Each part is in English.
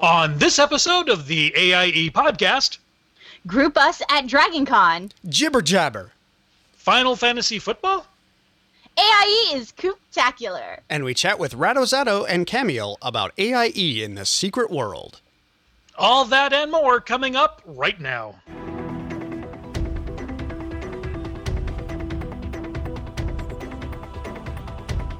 On this episode of the AIE podcast, Group us at DragonCon. Jibber jabber. Final Fantasy Football? AIE is cooptacular. And we chat with RattoZatto and Kamiel about AIE in the secret world. All that and more coming up right now.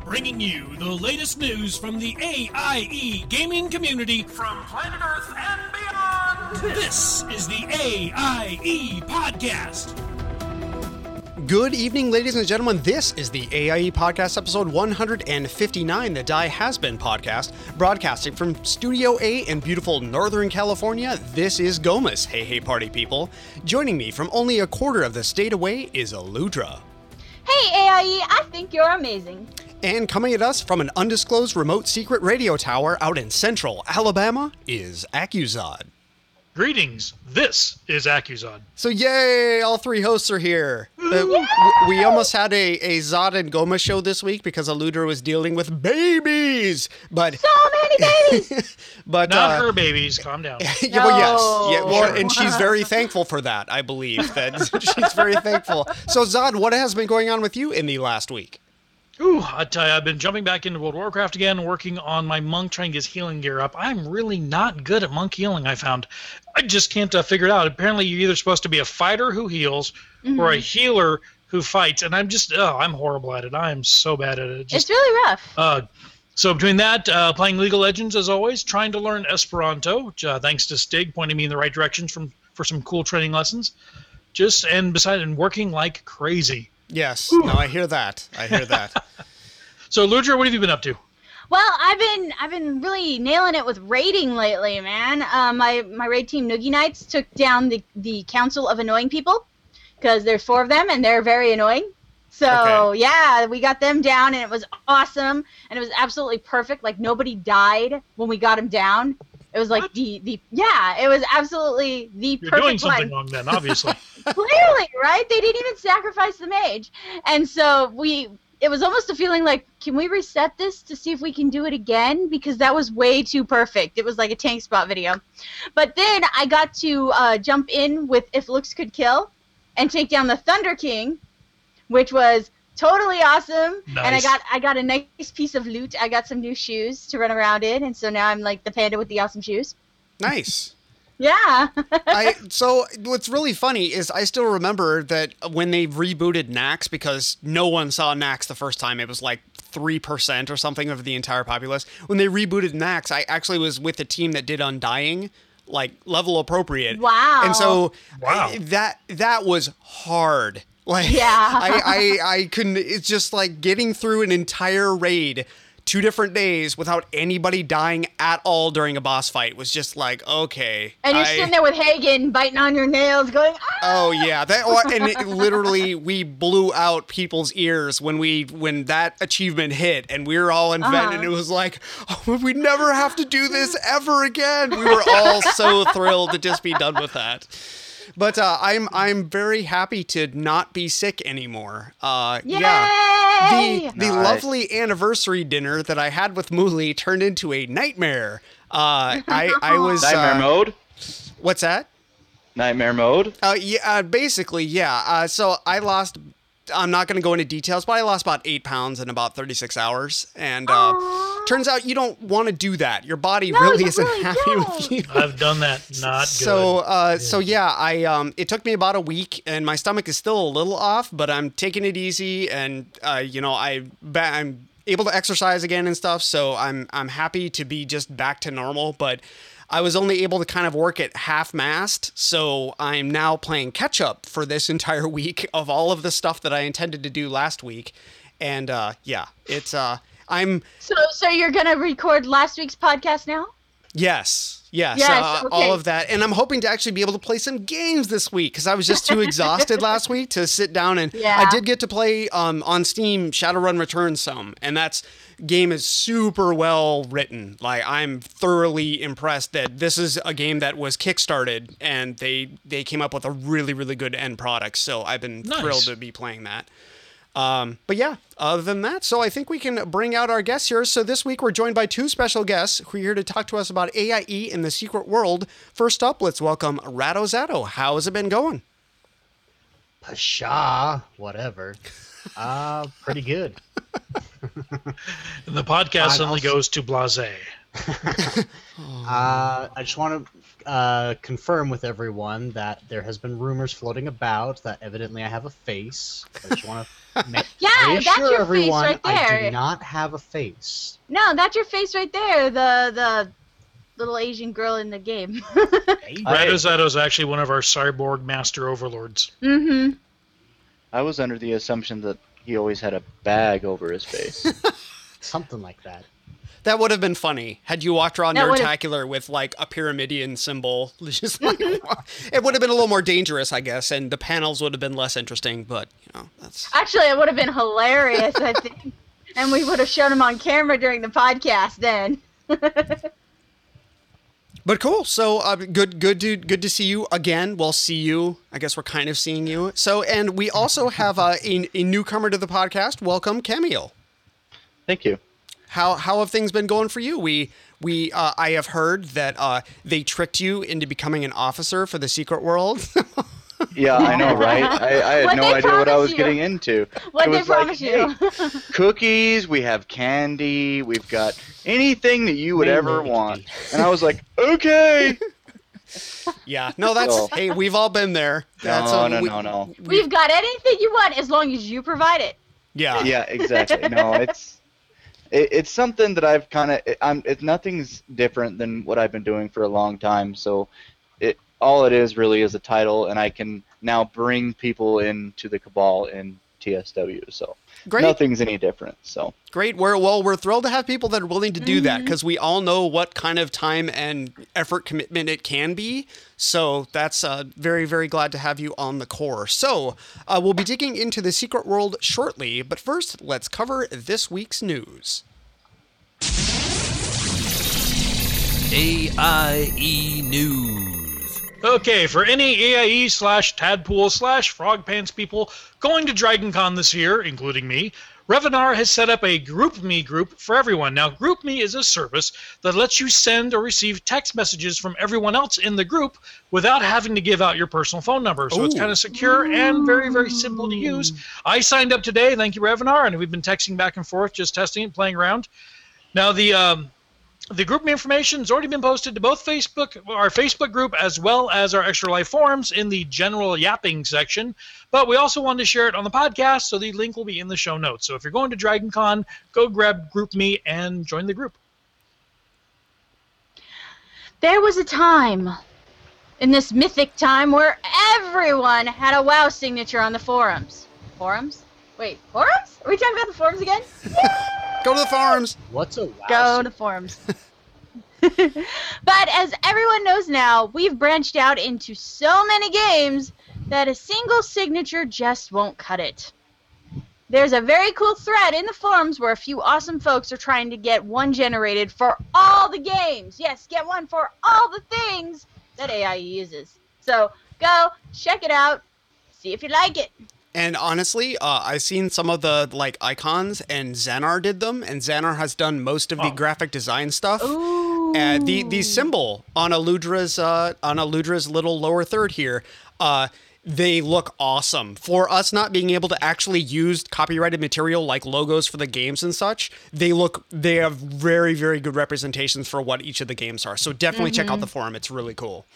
Bringing you the latest news from the AIE gaming community from planet Earth and beyond. This is the AIE podcast. Good evening, ladies and gentlemen. This is the AIE Podcast, episode 159, the Die Has Been podcast, broadcasting from Studio A in beautiful Northern California. This is Gomez. Hey, hey, party people. Joining me from only a quarter of the state away is Aludra. Hey AIE, I think you're amazing. And coming at us from an undisclosed remote secret radio tower out in central Alabama is Accuzod. Greetings. This is Accuzod. So yay, all three hosts are here. Uh, we almost had a, a Zod and Goma show this week because Aludra was dealing with babies. But So many babies. but Not uh, her babies. Calm down. yeah, well, yes. Yeah, No. well, and she's very thankful for that, I believe. That she's very thankful. So Zod, what has been going on with you in the last week? Ooh, I tell you, I've been jumping back into World of Warcraft again, working on my monk, trying to get his healing gear up. I'm really not good at monk healing. I found, I just can't uh, figure it out. Apparently, you're either supposed to be a fighter who heals or a healer who fights, and I'm just, oh, I'm horrible at it. I'm so bad at it. it's Just, really rough. uh, so between that, uh, playing League of Legends as always, trying to learn Esperanto, which, uh, thanks to Stig pointing me in the right directions from for some cool training lessons. Just and besides, and working like crazy. Yes. No, I hear that. I hear that. So, Ludra, what have you been up to? Well, I've been I've been really nailing it with raiding lately, man. Um, my my raid team Noogie Knights took down the the Council of Annoying People because there's four of them and they're very annoying. So Okay. yeah, we got them down and it was awesome and it was absolutely perfect. Like nobody died when we got them down. It was like What? the the yeah, it was absolutely the perfect. You're doing something one. wrong then, obviously. clearly right? They didn't even sacrifice the mage. And so we it was almost a feeling like can we reset this to see if we can do it again? Because that was way too perfect. It was like a TankSpot video. But then i got to uh, jump in with if looks could kill and take down the thunder king which was totally awesome. And i got i got a nice piece of loot. I got some new shoes to run around in. And so now i'm like the panda with the awesome shoes. Nice. Yeah I so what's really funny is I still remember that when they rebooted Nax because no one saw Nax the first time. It was like three percent or something of the entire populace. When they rebooted Nax, I actually was with the team that did Undying, like level appropriate. Wow. And so Wow. I- that that was hard. Like Yeah. I, I I couldn't. It's just like getting through an entire raid. Two different days without anybody dying at all during a boss fight was just like okay. and you're I- sitting there with hagen biting on your nails going ah! Oh yeah, that oh, and it, literally we blew out people's ears when we when that achievement hit, and we were all in vent, Uh-huh. and it was like, oh, we never have to do this ever again. We were all so thrilled to just be done with that. But uh, I'm I'm very happy to not be sick anymore. Uh, Yay! yeah. The the Nice. lovely anniversary dinner that I had with Mooley turned into a nightmare. Uh, I I was Nightmare uh, mode. What's that? Nightmare mode. Uh, yeah, uh, basically, yeah. Uh, so I lost. I'm not going to go into details, but I lost about eight pounds in about 36 hours, and uh, turns out you don't want to do that. Your body No, really you isn't really happy with don't. you. I've done that. Not good. So, uh, so yeah, I um, it took me about a week, and my stomach is still a little off, but I'm taking it easy, and uh, you know, I I'm able to exercise again and stuff, so I'm I'm happy to be just back to normal, but. I was only able to kind of work at half mast, so I'm now playing catch up for this entire week of all of the stuff that I intended to do last week, and uh, yeah, it's uh, I'm So, so you're gonna record last week's podcast now? Yes, yes, Yes, uh, okay. all of that, and I'm hoping to actually be able to play some games this week because I was just too exhausted last week to sit down and Yeah. I did get to play um, on Steam Shadowrun Returns some, and that's game is super well written. Like I'm thoroughly impressed that this is a game that was kickstarted and they they came up with a really really good end product. So I've been Nice. thrilled to be playing that. Um, but yeah, other than that, so I think we can bring out our guests here. So this week we're joined by two special guests who are here to talk to us about AIE in the secret world. First up, let's welcome RattoZatto. How has it been going? Pasha, whatever. Uh, pretty good. And the podcast I suddenly also- goes to blase. Uh, I just want to uh, confirm with everyone that there has been rumors floating about that evidently I have a face. I just want to make Yeah, that's reassure your face everyone right I do not have a face. No, that's your face right there. The the little Asian girl in the game. Hey, I- is actually one of our cyborg master overlords. mm-hmm. I was under the assumption that he always had a bag over his face. something like that. That would have been funny had you walked around That would've- Nerdtacular with like a pyramidian symbol. Just like, it would have been a little more dangerous, I guess, and the panels would have been less interesting. But you know, that's Actually, it would have been hilarious, I think. And we would have shown him on camera during the podcast then. But cool. So uh, good, good to good to see you again. We'll see you. I guess we're kind of seeing you. So, and we also have uh, a, a newcomer to the podcast. Welcome, Kamiel. Thank you. How how have things been going for you? We we uh, I have heard that uh, they tricked you into becoming an officer for the secret world. Yeah, I know, right? I, I had What'd no idea what I was you? getting into. What It they was like, you? hey, cookies, we have candy, we've got anything that you would Mainly ever want. And I was like, okay. yeah. No, that's So- hey, we've all been there. That's No, uh, no, we- no, no. We've got anything you want as long as you provide it. Yeah. Yeah, exactly. No, it's it, it's something that I've kind of I'm it, nothing's different than what I've been doing for a long time. So it all it is really is a title, and I can now bring people into the cabal in TSW. So Great. nothing's any different. So Great. We're well, we're thrilled to have people that are willing to do that because we all know what kind of time and effort commitment it can be. So that's uh, very, very glad to have you on the core. So uh, we'll be digging into the secret world shortly, but first, let's cover this week's news. AIE E News. Okay, for any AIE slash Tadpool slash Frog Pants people going to DragonCon this year, including me, Revenar has set up a GroupMe group for everyone. Now, GroupMe is a service that lets you send or receive text messages from everyone else in the group without having to give out your personal phone number. So it's kind of secure and very, very simple to use. I signed up today. Thank you, Revenar, and we've been texting back and forth, just testing it, playing around. Now, the um, the group information has already been posted to both Facebook, our Facebook group, as well as our Extra Life forums in the general yapping section. But we also wanted to share it on the podcast, so the link will be in the show notes. So if you're going to DragonCon, go grab GroupMe and join the group. There was a time in this mythic time where everyone had a WoW signature on the forums. Forums? Wait, forums? Are we talking about the forums again? Go to the farms. What's a wow? Go to the forums. but as everyone knows now, we've branched out into so many games that a single signature just won't cut it. There's a very cool thread in the forums where a few awesome folks are trying to get one generated for all the games. Yes, get one for all the things that AI uses. So go check it out, see if you like it. And honestly, uh, I've seen some of the like icons, and Xanar did them, and Xanar has done most of the Oh. graphic design stuff. Ooh. Uh, the the symbol on Aludra's uh, on Aludra's little lower third here, uh, they look awesome. For us not being able to actually use copyrighted material like logos for the games and such, they look they have very very good representations for what each of the games are. So definitely check out the forum; it's really cool.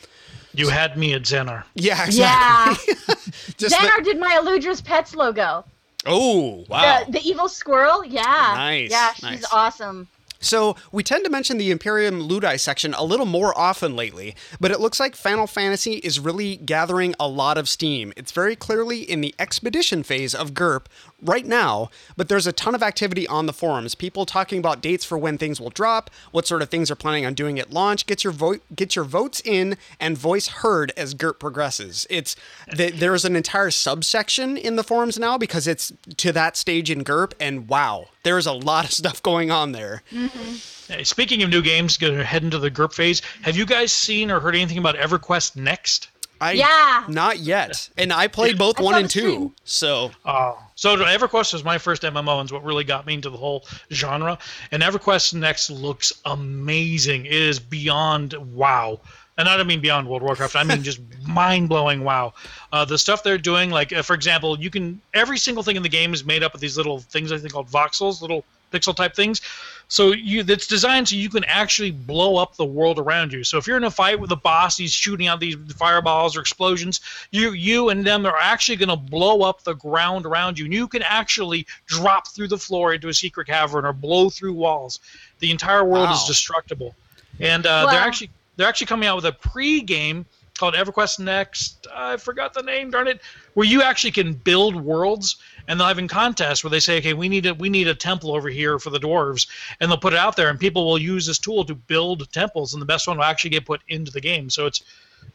You had me at Xanar. Yeah, Yeah. exactly. Just the- Xanar did my Aludra's Pets logo. oh wow! The, the evil squirrel? Yeah. Nice, Yeah, she's nice. awesome. So we tend to mention the Imperium Ludi section a little more often lately, but it looks like Final Fantasy is really gathering a lot of steam. It's very clearly in the expedition phase of GURP right now, but there's a ton of activity on the forums. People talking about dates for when things will drop, what sort of things are planning on doing at launch. Get your vote, get your votes in, and voice heard as GURP progresses. It's th- there's an entire subsection in the forums now because it's to that stage in GURP, and wow, there's a lot of stuff going on there. Mm-hmm. Hey, speaking of new games, going to head into the GURP phase. Have you guys seen or heard anything about EverQuest Next? I Yeah. not yet. And I played both I one and two. stream. So Oh, So EverQuest was my first MMO and is what really got me into the whole genre. And EverQuest Next looks amazing. It is beyond wow. And I don't mean beyond World of Warcraft. I mean just mind blowing wow. Uh, the stuff they're doing, like uh, for example, you can every single thing in the game is made up of these little things I think called voxels, little pixel type things. So you it's designed so you can actually blow up the world around you. So if you're in a fight with a boss, he's shooting out these fireballs or explosions. You you and them are actually going to blow up the ground around you. And you can actually drop through the floor into a secret cavern or blow through walls. The entire world is destructible. And uh, they're actually they're actually coming out with a pre-game called EverQuest Next. I forgot the name, darn it. Where you actually can build worlds, and they'll have in contests where they say, okay, we need a we need a temple over here for the dwarves, and they'll put it out there, and people will use this tool to build temples, and the best one will actually get put into the game. So it's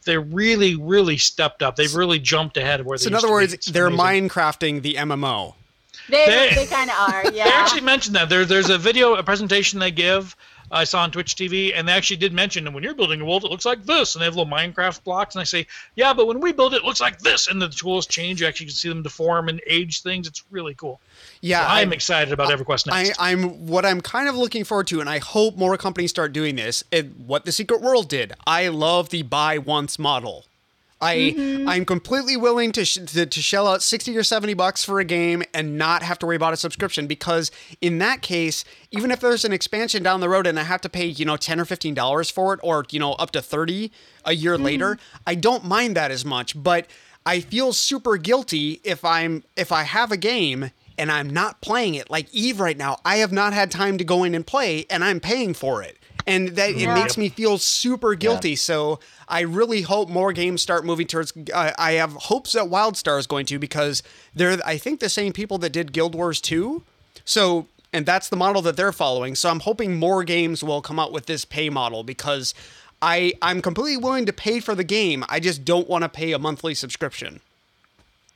they really really stepped up. They've really jumped ahead of where they. So in used other to words, It's they're amazing. Minecrafting the MMO. They They- they, kind of are. Yeah. They actually mentioned that there, there's a video, a presentation they give. I saw on Twitch TV, and they actually did mention that when you're building a world, it looks like this, and they have little Minecraft blocks, and I say, yeah, but when we build it, it looks like this, and the tools change. You actually can see them deform and age things. It's really cool. Yeah, So I'm I- excited about EverQuest I, next. I'm what I'm kind of looking forward to, and I hope more companies start doing this. And what the Secret World did, I love the buy once model. I mm-hmm. I'm completely willing to, sh- to to shell out sixty or seventy bucks for a game and not have to worry about a subscription because in that case, even if there's an expansion down the road and I have to pay you know ten or fifteen dollars for it, or you know up to thirty a year mm-hmm. later, I don't mind that as much. But I feel super guilty if I'm if I have a game and I'm not playing it. Like Eve right now, I have not had time to go in and play, and I'm paying for it, and that it makes me feel super guilty. So I really hope more games start moving towards. Uh, I have hopes that WildStar is going to because they're I think the same people that did Guild Wars 2. So and that's the model that they're following. So I'm hoping more games will come out with this pay model because I I'm completely willing to pay for the game. I just don't want to pay a monthly subscription.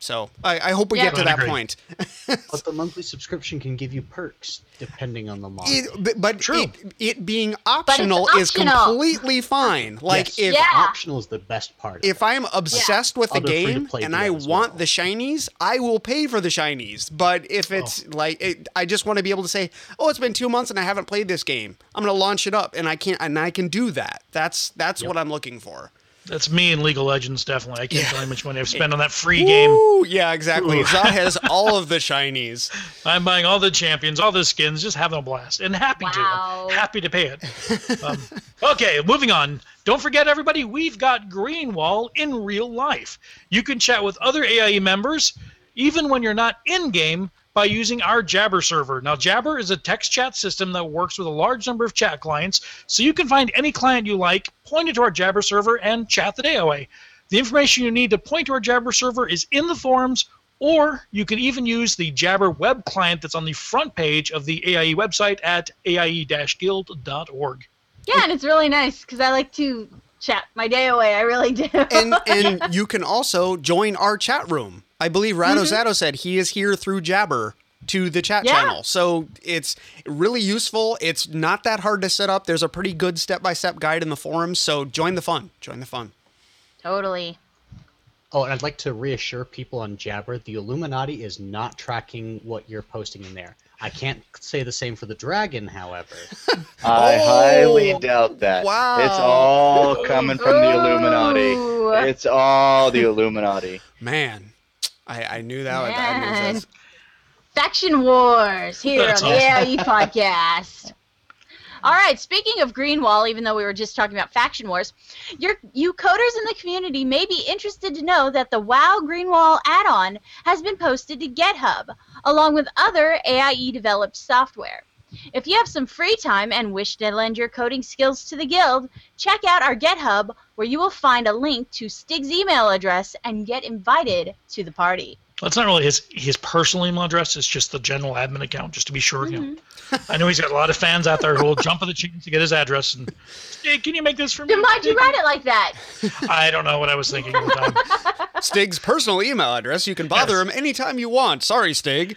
So I, I hope we Yeah. get to that agree. point. But the monthly subscription can give you perks depending on the model. It, but but True. It, it being optional, is optional. completely fine. Like Yes, if Yeah. optional is the best part. if. I'm obsessed with the Other game and I want well. the shinies, I will pay for the shinies. But if Oh. it's like it, I just want to be able to say, "Oh, it's been 2 months and I haven't played this game. I'm going to launch it up and I can't and I can do that." That's that's what I'm looking for. That's me in League of Legends, definitely. I can't tell you how much money I've spent on that free game. Ooh, yeah, exactly. Zod has all of the shinies. I'm buying all the champions, all the skins, just having a blast, and happy Wow. to, happy to pay it. Um, okay, moving on. Don't forget, everybody, we've got Greenwall in real life. You can chat with other AIE members, even when you're not in game, by using our Jabber server. Now, Jabber is a text chat system that works with a large number of chat clients, so you can find any client you like, point it to our Jabber server, and chat the day away. The information you need to point to our Jabber server is in the forums, or you can even use the Jabber web client that's on the front page of the AIE website at aie-guild.org. Yeah, and it's really nice because I like to chat my day away. I really do. And and you can also join our chat room. I believe Ratto mm-hmm. Zatto said he is here through Jabber to the chat Yeah. channel. So it's really useful. It's not that hard to set up. There's a pretty good step-by-step guide in the forums, so join the fun. Join the fun. totally. Oh, and I'd like to reassure people on Jabber, the Illuminati is not tracking what you're posting in there. I can't say the same for the dragon, however. I Oh, highly doubt that. wow. It's all coming from the Illuminati. Oh. It's all the Illuminati. Man, I, I knew that. would- I knew that. Faction Wars here That's on the awesome. AIE podcast. All right, speaking of Greenwall, even though we were just talking about Faction Wars, your, you coders in the community may be interested to know that the WoW Greenwall add-on has been posted to GitHub, along with other AIE developed software. If you have some free time and wish to lend your coding skills to the guild, check out our GitHub, where you will find a link to Stig's email address and get invited to the party. That's not really his his personal email address. It's just the general admin account, just to be sure. You know, mm-hmm. I know he's got a lot of fans out there who will jump at the chance to get his address and, hey, can you make this for me? Then why'd you write it like that? I don't know what I was thinking at the time. Stig's personal email address. You can bother him anytime you want. Sorry, Stig.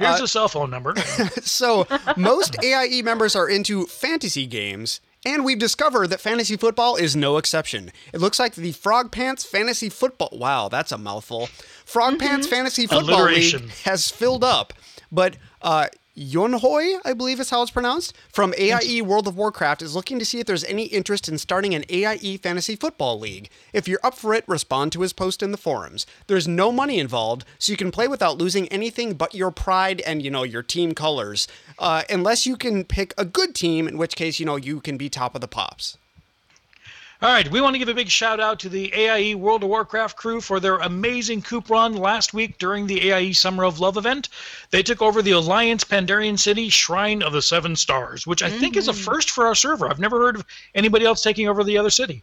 Here's a cell phone number. So most AIE members are into fantasy games, And we've discovered that fantasy football is no exception. It looks like the Frog Pants Fantasy Football. Wow, that's a mouthful. Frog Pants Fantasy Football League has filled up, but uh, Yonhoi, I believe is how it's pronounced, from AIE World of Warcraft is looking to see if there's any interest in starting an AIE Fantasy Football League. If you're up for it, respond to his post in the forums. There's no money involved, so you can play without losing anything but your pride and, you know, your team colors. Uh, unless you can pick a good team, in which case, you know, you can be top of the pops. All right, we want to give a big shout out to the AIE World of Warcraft crew for their amazing coop run last week during the AIE Summer of Love event. They took over the Alliance Pandaren City Shrine of the Seven Stars, which I think is a mm-hmm. first for our server. I've never heard of anybody else taking over the other city.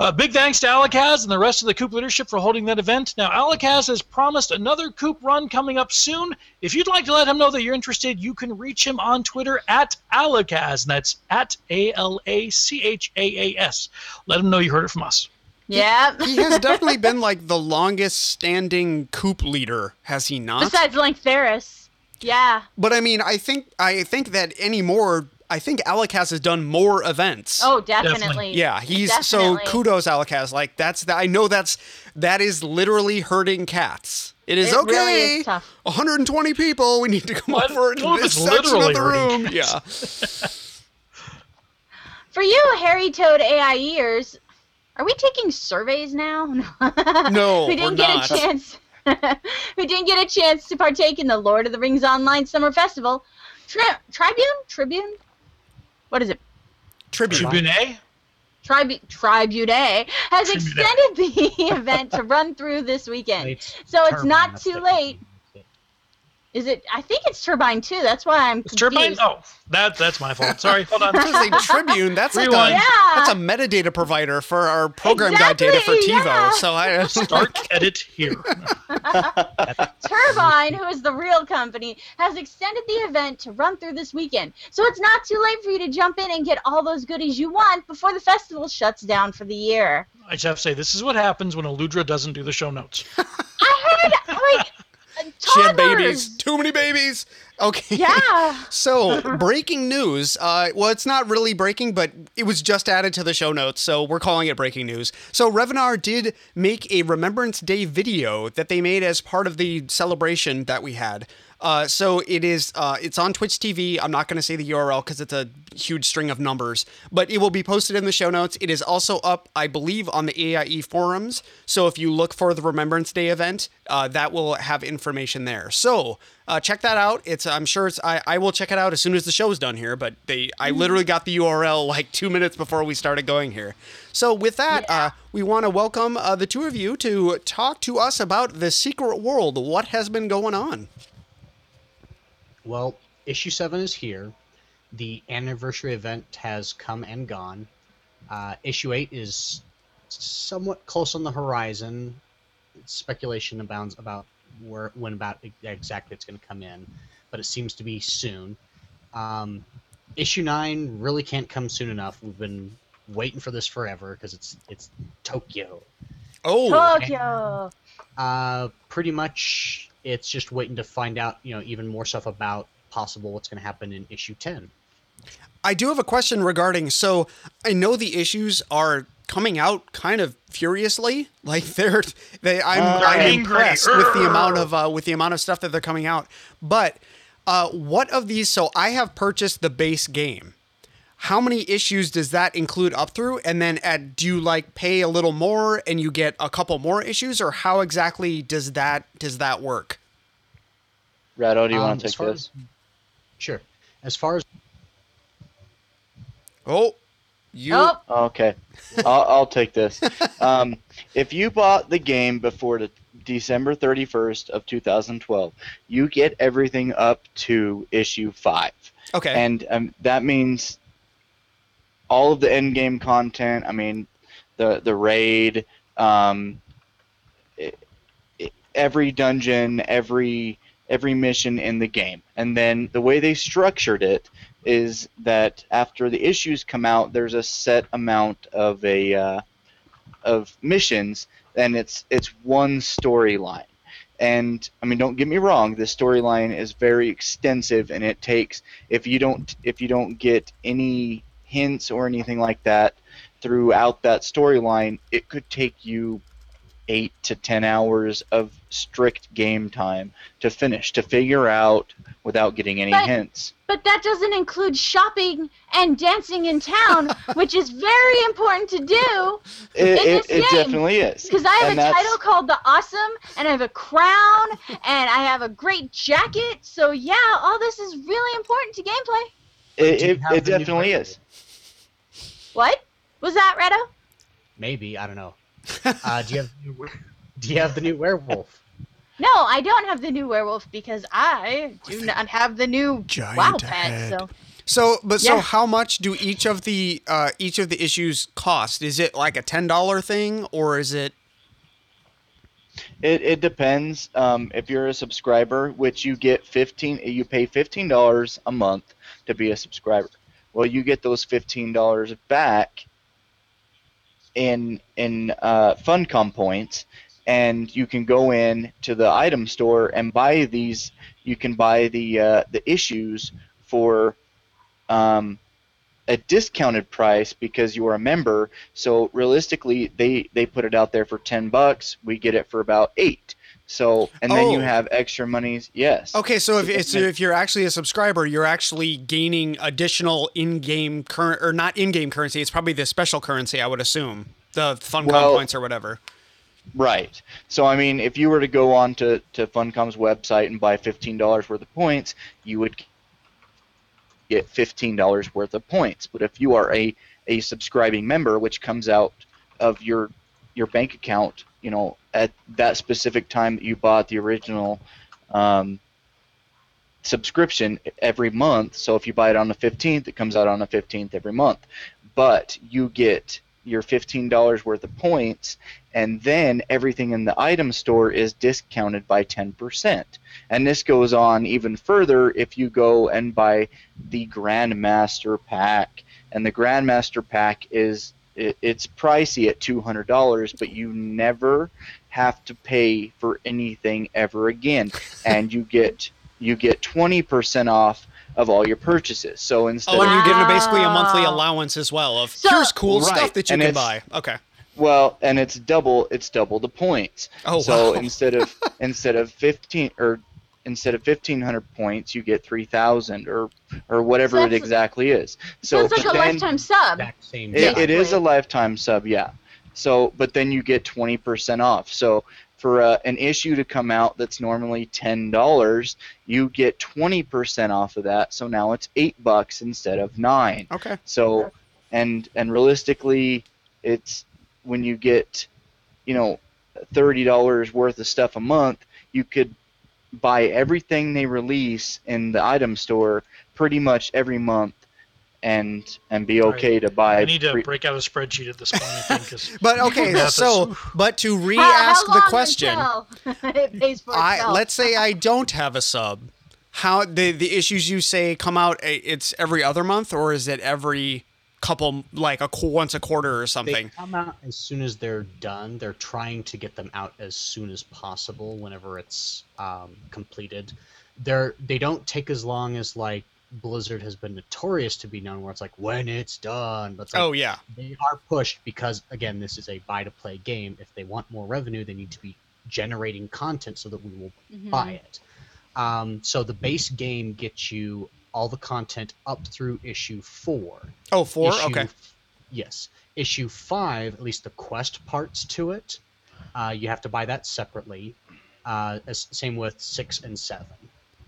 Uh, big thanks to Alakaz and the rest of the Coop leadership for holding that event. Now, Alakaz has promised another Coop run coming up soon. If you'd like to let him know that you're interested, you can reach him on Twitter at Alakaz, and that's at A L A C H A A S. Let him know you heard it from us. Yeah. He has definitely been like the longest standing coop leader, has he not? Besides Link Ferris. Yeah. But I mean, I think I think that anymore. I think Alakaz has done more events. Oh, definitely. Definitely. Yeah, he's Definitely. so kudos Alakaz. Like that's the, I know that's that is literally hurting cats. It is It okay. really is tough. 120 people. We need to come What? over to Well, if this it's section of the herding room. Yeah. For you, Harry Toad AIEers, are we taking surveys now? No, we we're didn't get not. a chance. we didn't get a chance to partake in the Lord of the Rings Online Summer Festival. Tri- Tribune? Tribune? What is it? Tribute. Tribune? Tribu- Tribune has Tribune. extended the event to run through this weekend. It's So it's not too late. Is it? I think it's Turbine too. That's why I'm It's. Turbine? Oh, that, that's my fault. Sorry, hold on. I was Tribune. That's like a, Rewind. Yeah. that's a metadata provider for our program guide data for TiVo. yeah. So I Start edit here. Turbine, who is the real company, has extended the event to run through this weekend. So it's not too late for you to jump in and get all those goodies you want before the festival shuts down for the year. I just have to say, this is what happens when Aludra doesn't do the show notes. I heard, like, uh, she had babies. Too many babies. Okay. Yeah. So, breaking news. Uh, well, it's not really breaking, but it was just added to the show notes, so we're calling it breaking news. So, Revenar did make a Remembrance Day video that they made as part of the celebration that we had. Uh, so it is. Uh, it's on Twitch TV. I'm not going to say the URL because it's a huge string of numbers, but it will be posted in the show notes. It is also up, I believe, on the AIE forums. So if you look for the Remembrance Day event, uh, that will have information there. So uh, check that out. It's. I'm sure it's. I, I will check it out as soon as the show's done here. But they. I literally got the URL like two minutes before we started going here. So with that, uh, we want to welcome uh, the two of you to talk to us about the secret world. What has been going on? Well, issue seven is here. The anniversary event has come and gone. Uh, issue eight is somewhat close on the horizon. Speculation abounds about where, when about e- exactly it's going to come in, but it seems to be soon. Um, issue nine really can't come soon enough. We've been waiting for this forever because it's it's Tokyo. Oh, Tokyo. Uh, pretty much, it's just waiting to find out, you know, even more stuff about possible what's going to happen in issue ten. I do have a question regarding. So I know the issues are coming out kind of furiously. Like they're they. I'm, Uh, I'm impressed angry. with the amount of uh, with the amount of stuff that they're coming out. But uh, what of these? So I have purchased the base game. How many issues does that include up through? And then at do you like pay a little more and you get a couple more issues, or how exactly does that does that work? Ratto, do you Um, want to take this? as- sure. As far as Oh, you. Oh, Okay, I'll, I'll take this. Um, if you bought the game before the December 31st of 2012, you get everything up to issue five, Okay. and um, that means all of the end game content. I mean, the the raid, um, i i every dungeon, every every mission in the game, and then the way they structured it is that after the issues come out, there's a set amount of a uh, of missions, and it's it's one storyline. And I mean, don't get me wrong, this storyline is very extensive, and it takes if you don't if you don't get any hints or anything like that throughout that storyline, it could take you eight to ten hours of strict game time to finish to figure out without getting any But- hints. But that doesn't include shopping and dancing in town, which is very important to do. It, in it, this it game, definitely is. Because I have And a that's- title called The Awesome, and I have a crown, and I have a great jacket. So yeah, all this is really important to gameplay. It, it, it definitely is. What was that, Redo? Maybe I don't know. Uh, do you have the new Do you have the new werewolf? No, I don't have the new werewolf because I do not have the new Giant WoW pet. So So, but so Yeah. how much do each of the uh, each of the issues cost? Is it like a ten dollar thing, or is it? It, it depends. Um, if you're a subscriber, which you get fifteen, you pay fifteen dollars a month to be a subscriber. Well, you get those fifteen dollars back in in uh, Funcom points, and you can go in to the item store and buy these. You can buy the uh, the issues for um, a discounted price because you are a member. So realistically, they they put it out there for ten bucks. We get it for about eight. So and then you Oh. have extra monies. Yes. Okay, so if it's, if you're actually a subscriber, you're actually gaining additional in-game current or not in-game currency. It's probably the special currency, I would assume, the Funcom Well- points or whatever. Right. So I mean, if you were to go on to, to Funcom's website and buy fifteen dollars worth of points, you would get fifteen dollars worth of points. But if you are a, a subscribing member, which comes out of your your bank account, you know, at that specific time that you bought the original um, subscription every month. So if you buy it on the fifteenth, it comes out on the fifteenth every month. But you get your fifteen dollars worth of points and then everything in the item store is discounted by 10%. And this goes on even further if you go and buy the Grandmaster pack. And the Grandmaster pack is it, it's pricey at $200, but you never have to pay for anything ever again and you get you get 20% off of all your purchases. So instead Oh, of and you get basically a monthly allowance as well of So- here's cool Right, stuff that you and can buy. Okay. Well, and it's double. It's double the points. Oh, so wow. instead of instead of fifteen or instead of fifteen hundred points, you get three thousand or or whatever So it exactly is. So sounds like but a then lifetime sub. Same. it, it is a lifetime sub, yeah. So, but then you get twenty percent off. So for uh, an issue to come out that's normally ten dollars, you get twenty percent off of that. So now it's eight bucks instead of nine. Okay. So, and and realistically, it's when you get, you know, thirty dollars worth of stuff a month, you could buy everything they release in the item store pretty much every month, and and be Right. okay to buy. I need to pre- break out a spreadsheet at this point, I think. 'cause- But okay, so but to How- re-ask how the question, it pays for I let's say I don't have a sub. How the the issues you say come out? eh, It's every other month, or is it every couple, like a qu- once a quarter or something. They something? come out as soon as they're done. They're trying to get them out as soon as possible whenever it's um, completed. They're they don't take as long as like Blizzard has been notorious to be known, where it's like when it's done. But it's like, Oh yeah. they are pushed because again, this is a buy to play game. If they want more revenue, they need to be generating content so that we will Mhm. buy it. Um, so the base game gets you all the content up through issue four. Oh four. Issue- Okay. Yes. Issue five, at least the quest parts to it, uh, you have to buy that separately. Uh, as, same with six and seven.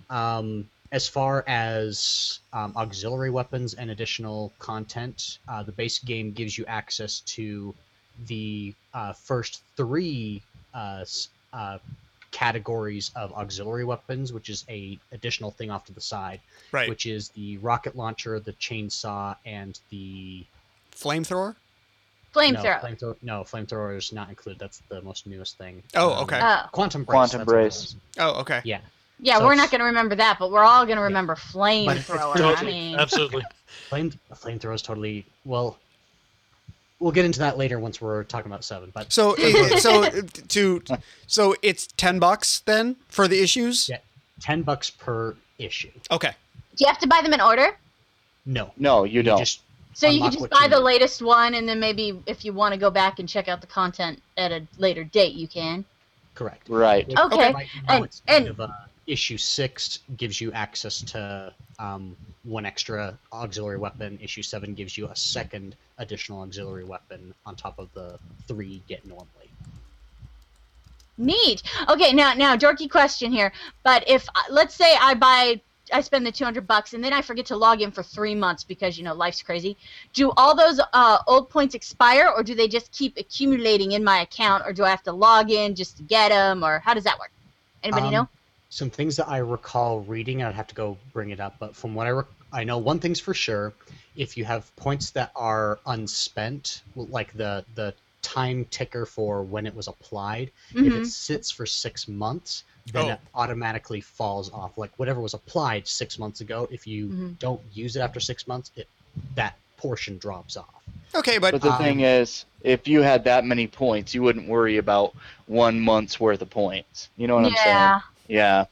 Um, as far as um, auxiliary weapons and additional content, uh, the base game gives you access to the uh, first three uh, uh, categories of auxiliary weapons, which is a additional thing off to the side Right. which is the rocket launcher, the chainsaw, and the Flamethrower. Flamethrower. No, flamethrower. No, flamethrower is not included. That's the most newest thing. Oh, Um, okay. oh. Quantum brace. Quantum that's brace. Oh okay. Yeah. Yeah, So we're not going to remember that, but we're all going to remember But it's flamethrower. I mean, absolutely. Flame flamethrower is totally well. We'll get into that later once we're talking about seven. But So so to so it's ten bucks then for the issues. Yeah. ten bucks per issue. Okay. do you have to buy them in order? No, no, you don't. just So you can just buy you the need. latest one, and then maybe if you want to go back and check out the content at a later date, you can. Correct. Right. Which Okay, right and- kind and- of, uh, issue six gives you access to um, one extra auxiliary weapon. Issue seven gives you a second additional auxiliary weapon on top of the three you get normally. Neat. Okay, now now dorky question here. But if uh, let's say I buy I spend the 200 bucks and then I forget to log in for 3 months because you know life's crazy. Do all those uh, old points expire or do they just keep accumulating in my account or do I have to log in just to get them or how does that work? Anybody Um, know? Some things that I recall reading, I'd have to go bring it up, but from what I rec- I know, one thing's for sure: if you have points that are unspent, like the the time ticker for when it was applied, if Mhm. it sits for six months, then Oh. it automatically falls off. Like whatever was applied six months ago, if you Mhm. don't use it after six months, it that portion drops off. Okay, but But the Um, thing is, if you had that many points, you wouldn't worry about one month's worth of points. You know what I'm saying? Yeah. Yeah.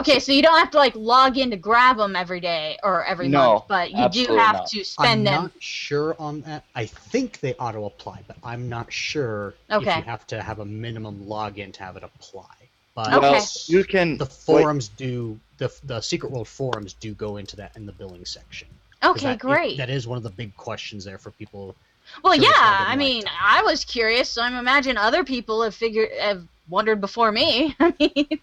Okay, so you don't have to like log in to grab them every day or every No, month, but you do have not. to spend I'm them. not sure on that. I think they auto apply, but I'm not sure if Okay. you have to have a minimum login to have it apply. But Okay. Well, you can. the wait, forums do the the Secret World forums do go into that in the billing section. Okay, that- great. that is one of the big questions there for people. Well, Curious yeah. I mean, that. I was curious, so I imagine other people have figured have wondered before me. I mean,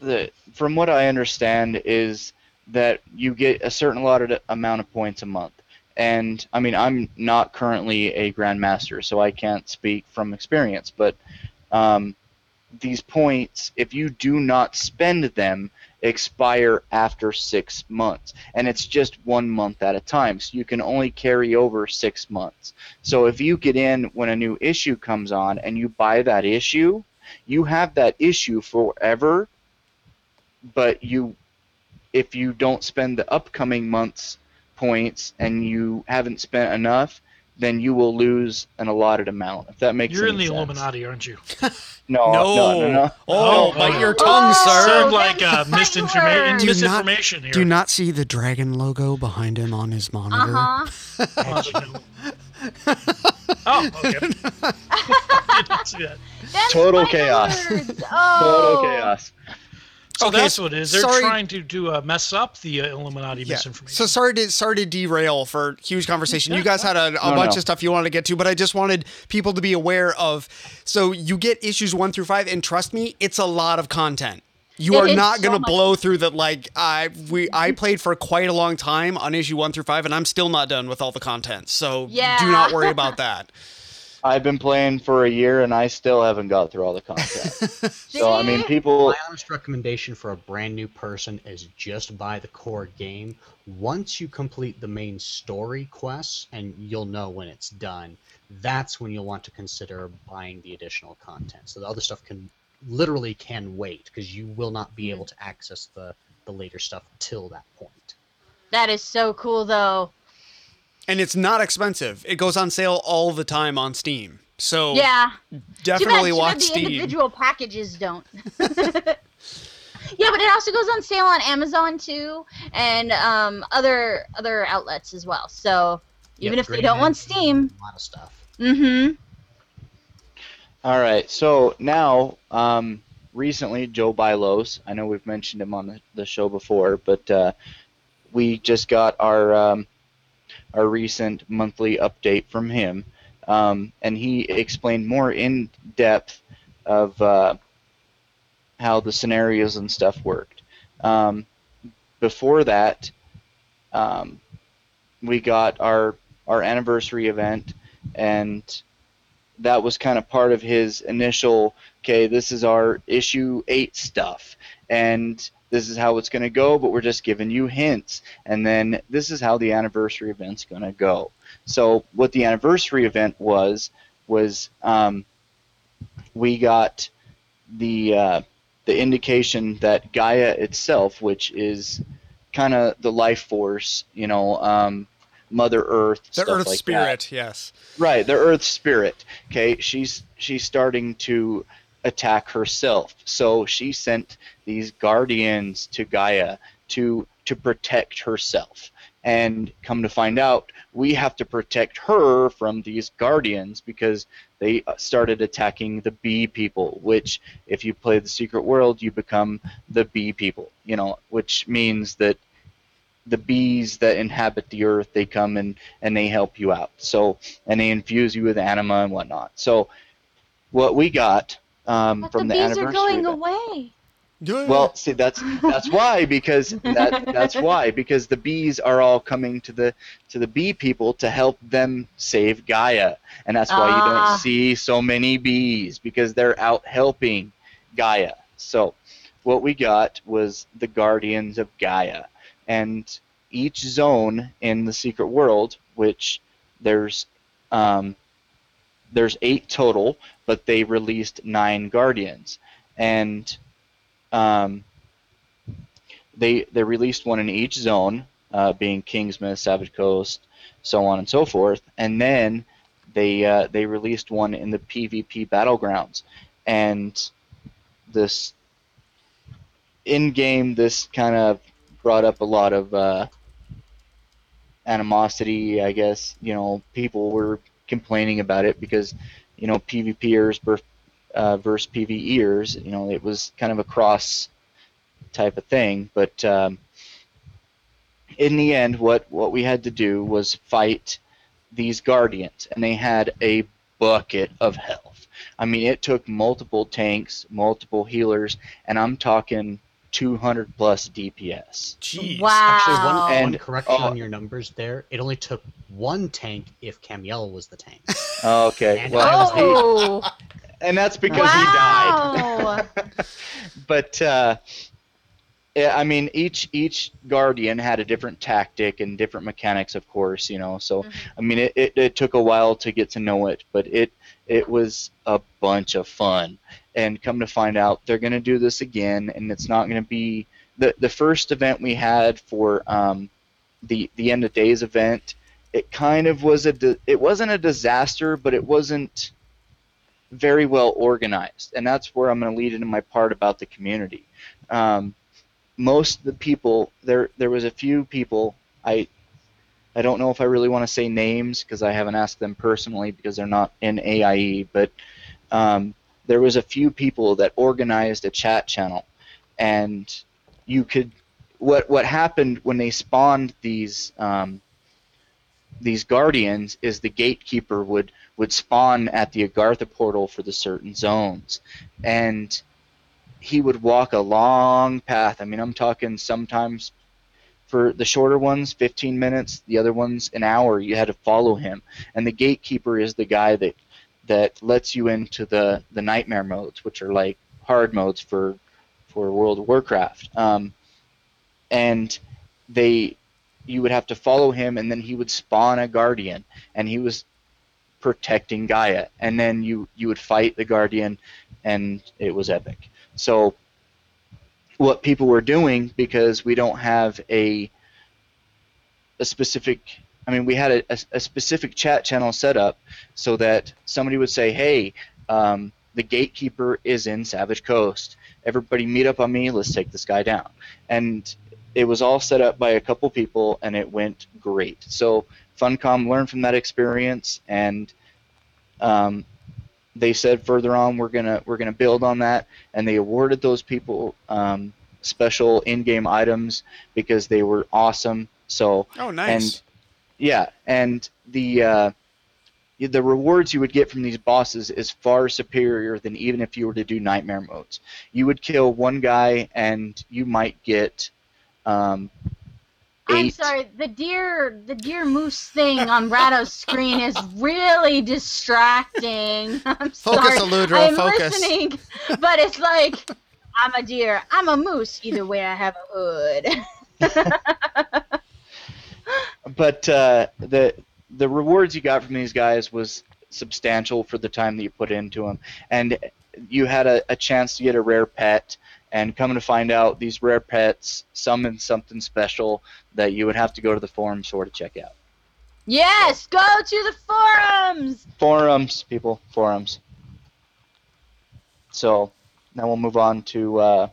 the, from what I understand is that you get a certain allotted amount of points a month. And I mean, I'm not currently a grandmaster, so I can't speak from experience. But um, these points, if you do not spend them, expire after six months, and it's just one month at a time. So you can only carry over six months. So if you get in when a new issue comes on and you buy that issue, you have that issue forever but you if you don't spend the upcoming month's points and you haven't spent enough then you will lose an allotted amount if that makes You're in the sense. Illuminati, aren't you? no no. no no no Oh, Oh, bite oh. your tongue, Oh, sir. Sound like uh, fighting misinforma- words. Do not- here. Do not see the dragon logo behind him on his monitor. uh huh. oh, okay. Didn't see that. Total chaos. Oh. total chaos So Okay, that's what it is. They're sorry- trying to to uh, mess up the uh, Illuminati Yeah. misinformation. So sorry to sorry to derail for huge conversation. You guys had a, a No, bunch no. of stuff you wanted to get to, but I just wanted people to be aware of. So you get issues one through five, and trust me, it's a lot of content. You It are not so going to much- blow through the like I we I played for quite a long time on issue one through five, and I'm still not done with all the content. So Yeah. do not worry about that. i've been playing for a year and i still haven't got through all the content so i mean people My honest recommendation for a brand new person is just buy the core game. Once you complete the main story quests, and you'll know when it's done, that's when you'll want to consider buying the additional content. So the other stuff can literally can wait because you will not be mm-hmm. able to access the the later stuff till that point. That is so cool, though. And it's not expensive. It goes on sale all the time on Steam. So Yeah. definitely too bad, watch too bad the Steam. individual packages don't. yeah, but it also goes on sale on Amazon too, and um, other other outlets as well. So even Yep, if they don't want Steam, a lot of stuff. mm-hmm. All right. So now, um, recently, Joel Bylos, I know we've mentioned him on the, the show before, but uh, we just got our um, our recent monthly update from him, um, and he explained more in depth of uh, how the scenarios and stuff worked. Um, before that, um, we got our our anniversary event, and that was kind of part of his initial okay this is our issue 8 stuff and this is how it's going to go but we're just giving you hints and then this is how the anniversary event's going to go so what the anniversary event was was um, we got the uh, the indication that Gaia itself which is kind of the life force you know um, Mother Earth the stuff Earth like that. Spirit, yes. Right, the Earth Spirit. Okay, she's she's starting to attack herself. So she sent these guardians to Gaia to to protect herself. and come to find out we have to protect her from these guardians because they uh, started attacking the bee people which if you play the secret world you become the bee people you know which means that the bees that inhabit the earth they come and and they help you out so and they infuse you with anima and whatnot so what we got um, But from the the, bees are going event- away. Well, see, that's that's why because that that's why because the bees are all coming to the to the bee people to help them save Gaia, and that's why you Ah. don't see so many bees because they're out helping Gaia. So, what we got was the Guardians of Gaia, and each zone in the secret world, which there's um, there's eight total, but they released nine Guardians, and um, they they released one in each zone, uh, being Kingsmouth, Savage Coast, so on and so forth, and then they uh, they released one in the PvP battlegrounds, and this in game this kind of brought up a lot of uh, animosity. I guess you know people were complaining about it because you know PvPers ver- uh, versus PvEers. You know it was kind of a cross type of thing. But um, in the end, what what we had to do was fight these guardians, and they had a bucket of health. I mean, it took multiple tanks, multiple healers, and I'm talking 200 plus DPS. Jeez. Wow. Actually, one, And- one correction oh. on your numbers there. It only took one tank if Kamiel was the tank. Okay, And well, I was the- Oh, and that's because he died. but uh, I mean, each each guardian had a different tactic and different mechanics, of course. You know, so Mhm. I mean, it, it, it took a while to get to know it, but it it was a bunch of fun. And come to find out, they're going to do this again, and it's not going to be the the first event we had for um, the the end of days event. It kind of was a di- it wasn't a disaster, but it wasn't very well organized, and that's where I'm going to lead into my part about the community. Um, most of the people there there was a few people I I don't know if I really want to say names because I haven't asked them personally because they're not in AIE, but um, there was a few people that organized a chat channel, and you could what what happened when they spawned these um, these guardians is the gatekeeper would would spawn at the Agartha portal for the certain zones, and he would walk a long path. I mean, I'm talking sometimes for the shorter ones, 15 minutes. The other ones, an hour. You had to follow him, and the gatekeeper is the guy that that lets you into the the nightmare modes, which are like hard modes for for World of Warcraft. Um, and they you would have to follow him and then he would spawn a guardian and he was protecting Gaia and then you you would fight the guardian and it was epic. So what people were doing because we don't have a a specific I mean we had a, a, a specific chat channel set up so that somebody would say, "Hey, um, the gatekeeper is in Savage Coast. Everybody meet up on me. Let's take this guy down." And it was all set up by a couple people, and it went great. So Funcom learned from that experience, and um, they said further on we're gonna we're gonna build on that, and they awarded those people um, special in-game items because they were awesome. So Oh, nice. and yeah, and the uh, the rewards you would get from these bosses is far superior than even if you were to do nightmare modes. You would kill one guy and you might get um, I'm sorry. The deer, the deer moose thing on Ratto's screen is really distracting. I'm Focus, sorry. Aludra, I'm focus. listening, but it's like I'm a deer. I'm a moose. Either way, I have a hood. But uh, the the rewards you got from these guys was substantial for the time that you put into them, and you had a, a chance to get a rare pet. And coming to find out, these rare pets summon something special that you would have to go to the forums for to check out. yes, go to the forums. Forums, people, forums. So now we'll move on to uh,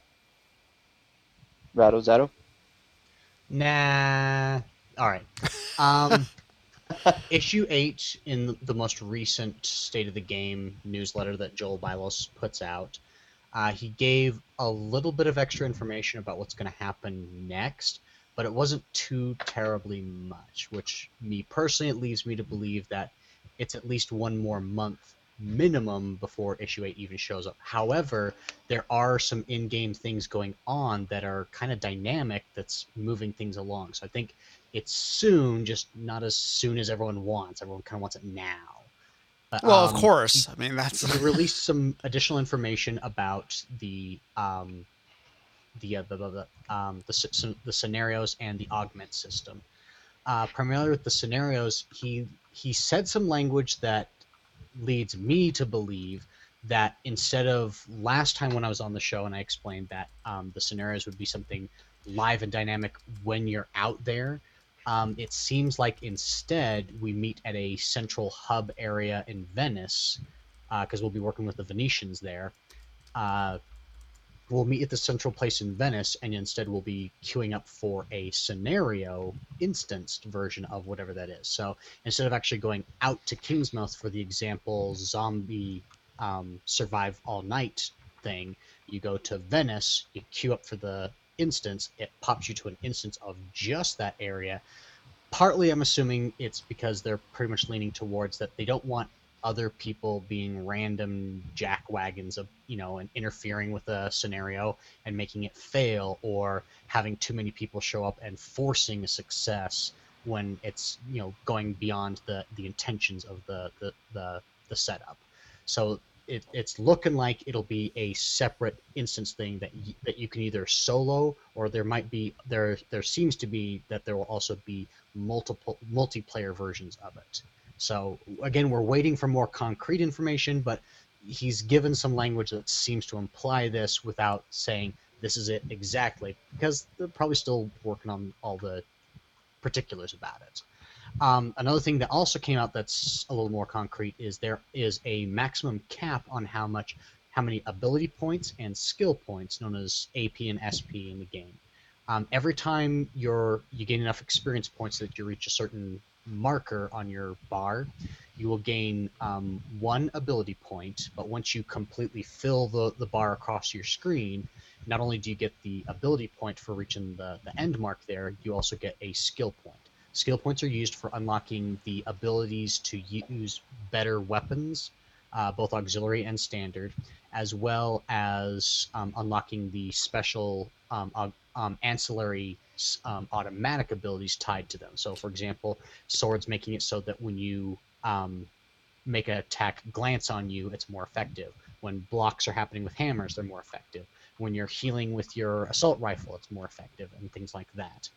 Ratto Zatto. Nah. All right. Um, issue eight in the most recent State of the Game newsletter that Joel Bylos puts out, uh, he gave a little bit of extra information about what's going to happen next, but it wasn't too terribly much. Which me personally, it leaves me to believe that it's at least one more month minimum before issue 8 even shows up. However, there are some in-game things going on that are kind of dynamic that's moving things along. So I think it's soon, just not as soon as everyone wants. Everyone kind of wants it now. Well, of um, course. I mean, that's he released some additional information about the um, the uh, the the, the, um, the, the scenarios and the augment system. Uh, primarily with the scenarios, he he said some language that leads me to believe that instead of last time when I was on the show and I explained that um, the scenarios would be something live and dynamic when you're out there, um, it seems like instead we meet at a central hub area in Venice because we'll be working with the Venetians there. Uh, we'll meet at the central place in Venice, and instead we'll be queuing up for a scenario instanced version of whatever that is. So instead of actually going out to Kingsmouth for the example zombie um, survive all night thing, you go to Venice, you queue up for the instance, it pops you to an instance of just that area. Partly, I'm assuming it's because they're pretty much leaning towards that they don't want other people being random jack wagons of you know and interfering with a scenario and making it fail or having too many people show up and forcing a success when it's you know going beyond the the intentions of the the the, the setup so it, it's looking like it'll be a separate instance thing that that you can either solo or there might be there there seems to be that there will also be multiple multiplayer versions of it so again, we're waiting for more concrete information, but he's given some language that seems to imply this without saying this is it exactly, because they're probably still working on all the particulars about it. Um, another thing that also came out that's a little more concrete is there is a maximum cap on how much, how many ability points and skill points, known as AP and SP, in the game. Um, every time you're you gain enough experience points that you reach a certain marker on your bar, you will gain um, one ability point. But once you completely fill the, the bar across your screen, not only do you get the ability point for reaching the, the end mark there, you also get a skill point. Skill points are used for unlocking the abilities to use better weapons, uh, both auxiliary and standard, as well as um, unlocking the special um, um, ancillary um, automatic abilities tied to them. So, for example, swords making it so that when you um, make an attack glance on you, it's more effective. When blocks are happening with hammers, they're more effective. When you're healing with your assault rifle, it's more effective, and things like that.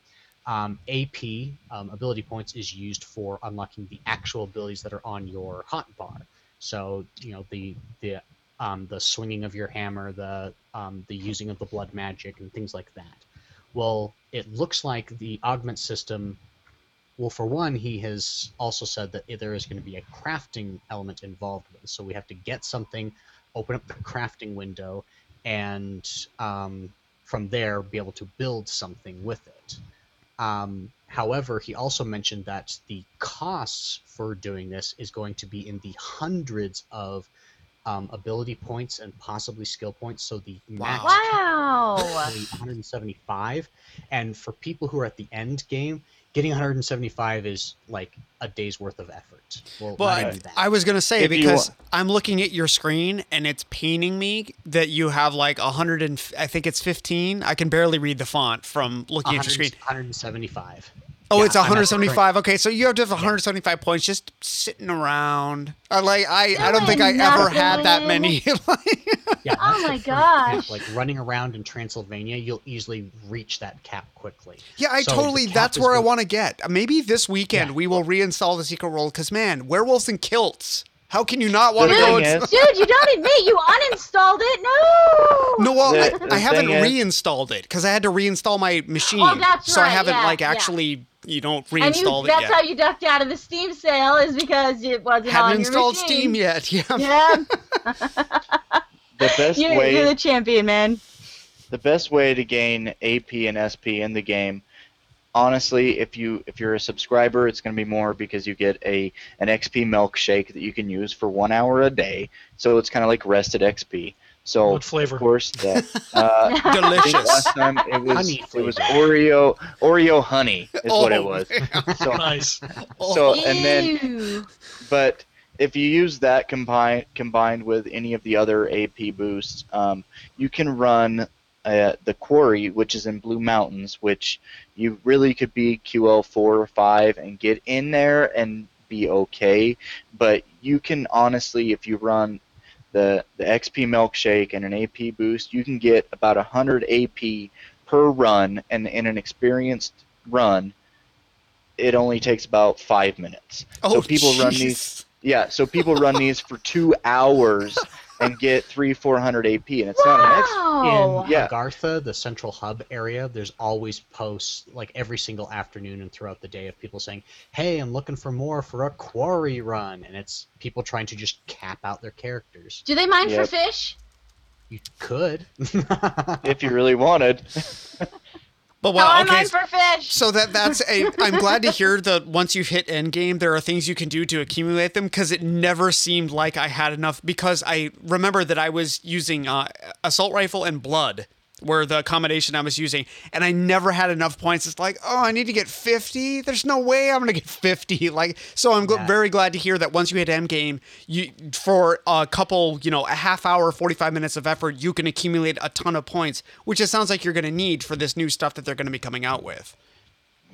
Um, AP um, ability points is used for unlocking the actual abilities that are on your hot bar. So you know the the um, the swinging of your hammer, the um, the using of the blood magic, and things like that. Well, it looks like the augment system. Well, for one, he has also said that there is going to be a crafting element involved with it. So we have to get something, open up the crafting window, and um, from there be able to build something with it. Um, however, he also mentioned that the costs for doing this is going to be in the hundreds of um, ability points and possibly skill points. So the max Wow. 175, and for people who are at the end game, getting 175 is like a day's worth of effort. Well, Well, not I, even that. I was gonna say If because wa- I'm looking at your screen and it's paining me that you have like a hundred and I think it's 15. I can barely read the font from looking at your screen. 175. Oh, Yeah, it's I'm at the 175. Okay, so you have to have 175 points just sitting around. I like I I don't think I Doing ever had that many. Yeah. Oh my for gosh. example, Like running around in Transylvania, you'll easily reach that cap quickly. yeah, I So totally. That's is where I want to get. Maybe this weekend Yeah. we will reinstall the secret world because man, werewolves and kilts. How can you not want to go? thing and- is- Dude, you don't admit you uninstalled it. No. No, well, The- I, the I haven't is- reinstalled it because I had to reinstall my machine. Oh, that's so I haven't yeah, like yeah. actually, you know, and you, reinstalled it that's yet. how you ducked out of the Steam sale is because it wasn't haven't on installed your machine. Steam yet. Yeah. Yeah, The best you're, way you're the champion, man. the best way to gain AP and SP in the game honestly, if you if you're a subscriber, it's going to be more because you get a an XP milkshake that you can use for one hour a day. So it's kind of like rested XP. So What flavor? of course that uh, Delicious. last time it was Honey it was. Oreo Oreo honey is what it Oh, was. man. So Nice. so and then but if you use that combined combined with any of the other AP boosts, um, you can run uh, the quarry, which is in Blue Mountains, which you really could be QL four or five and get in there and be okay. But you can honestly, if you run the the XP milkshake and an AP boost, you can get about hundred AP per run, and in an experienced run, it only takes about five minutes. Oh, so people run these yeah, so people run these for two hours and get three, four hundred AP, and it's not an X. In Yeah. Agartha, the central hub area, there's always posts like every single afternoon and throughout the day of people saying, "Hey, I'm looking for more for a quarry run," and it's people trying to just cap out their characters. Do they mine Yep. for fish? You could. If you really wanted. But How well, okay. for fish? So that that's a. I'm glad to hear that once you hit end game, there are things you can do to accumulate them because it never seemed like I had enough. Because I remember that I was using uh, assault rifle and blood were the accommodation I was using, and I never had enough points. It's like, oh, I need to get 50. There's no way I'm gonna get 50. Like, so I'm gl- Yeah. very glad to hear that once you hit end game, you for a couple, you know, a half hour, 45 minutes of effort, you can accumulate a ton of points, which it sounds like you're gonna need for this new stuff that they're gonna be coming out with.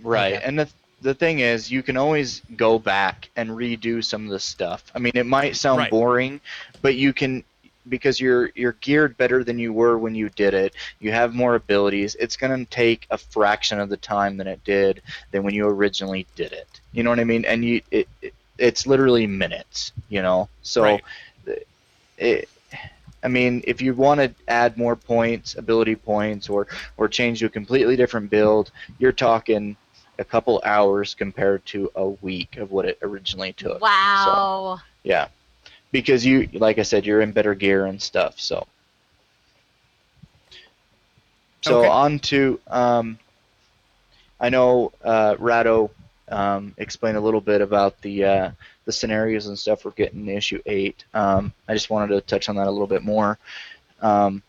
Right, Okay. and the the thing is, you can always go back and redo some of the stuff. I mean, it might sound Right. boring, but you can because you're you're geared better than you were when you did it. You have more abilities. It's going to take a fraction of the time than it did than when you originally did it. You know what I mean? And you it, it it's literally minutes. You know, so Right. it. I mean, if you want to add more points, ability points, or or change to a completely different build, you're talking a couple hours compared to a week of what it originally took. Wow. Yeah, because you, like I said, you're in better gear and stuff. So, so Okay. on to, um, I know uh, Ratto um, explained a little bit about the uh, the scenarios and stuff we're getting in issue eight. Um, I just wanted to touch on that a little bit more. Um,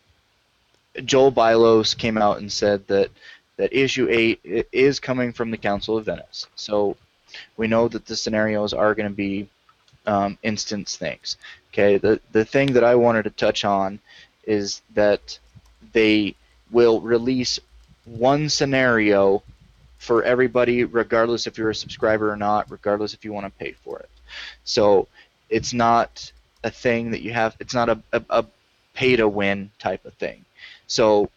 Joel Bylos came out and said that that issue eight is coming from the Council of Venice. So we know that the scenarios are going to be um, instance things. Okay, the the thing that I wanted to touch on is that they will release one scenario for everybody, regardless if you're a subscriber or not, regardless if you want to pay for it. So it's not a thing that you have. It's not a, a, a pay to win type of thing. So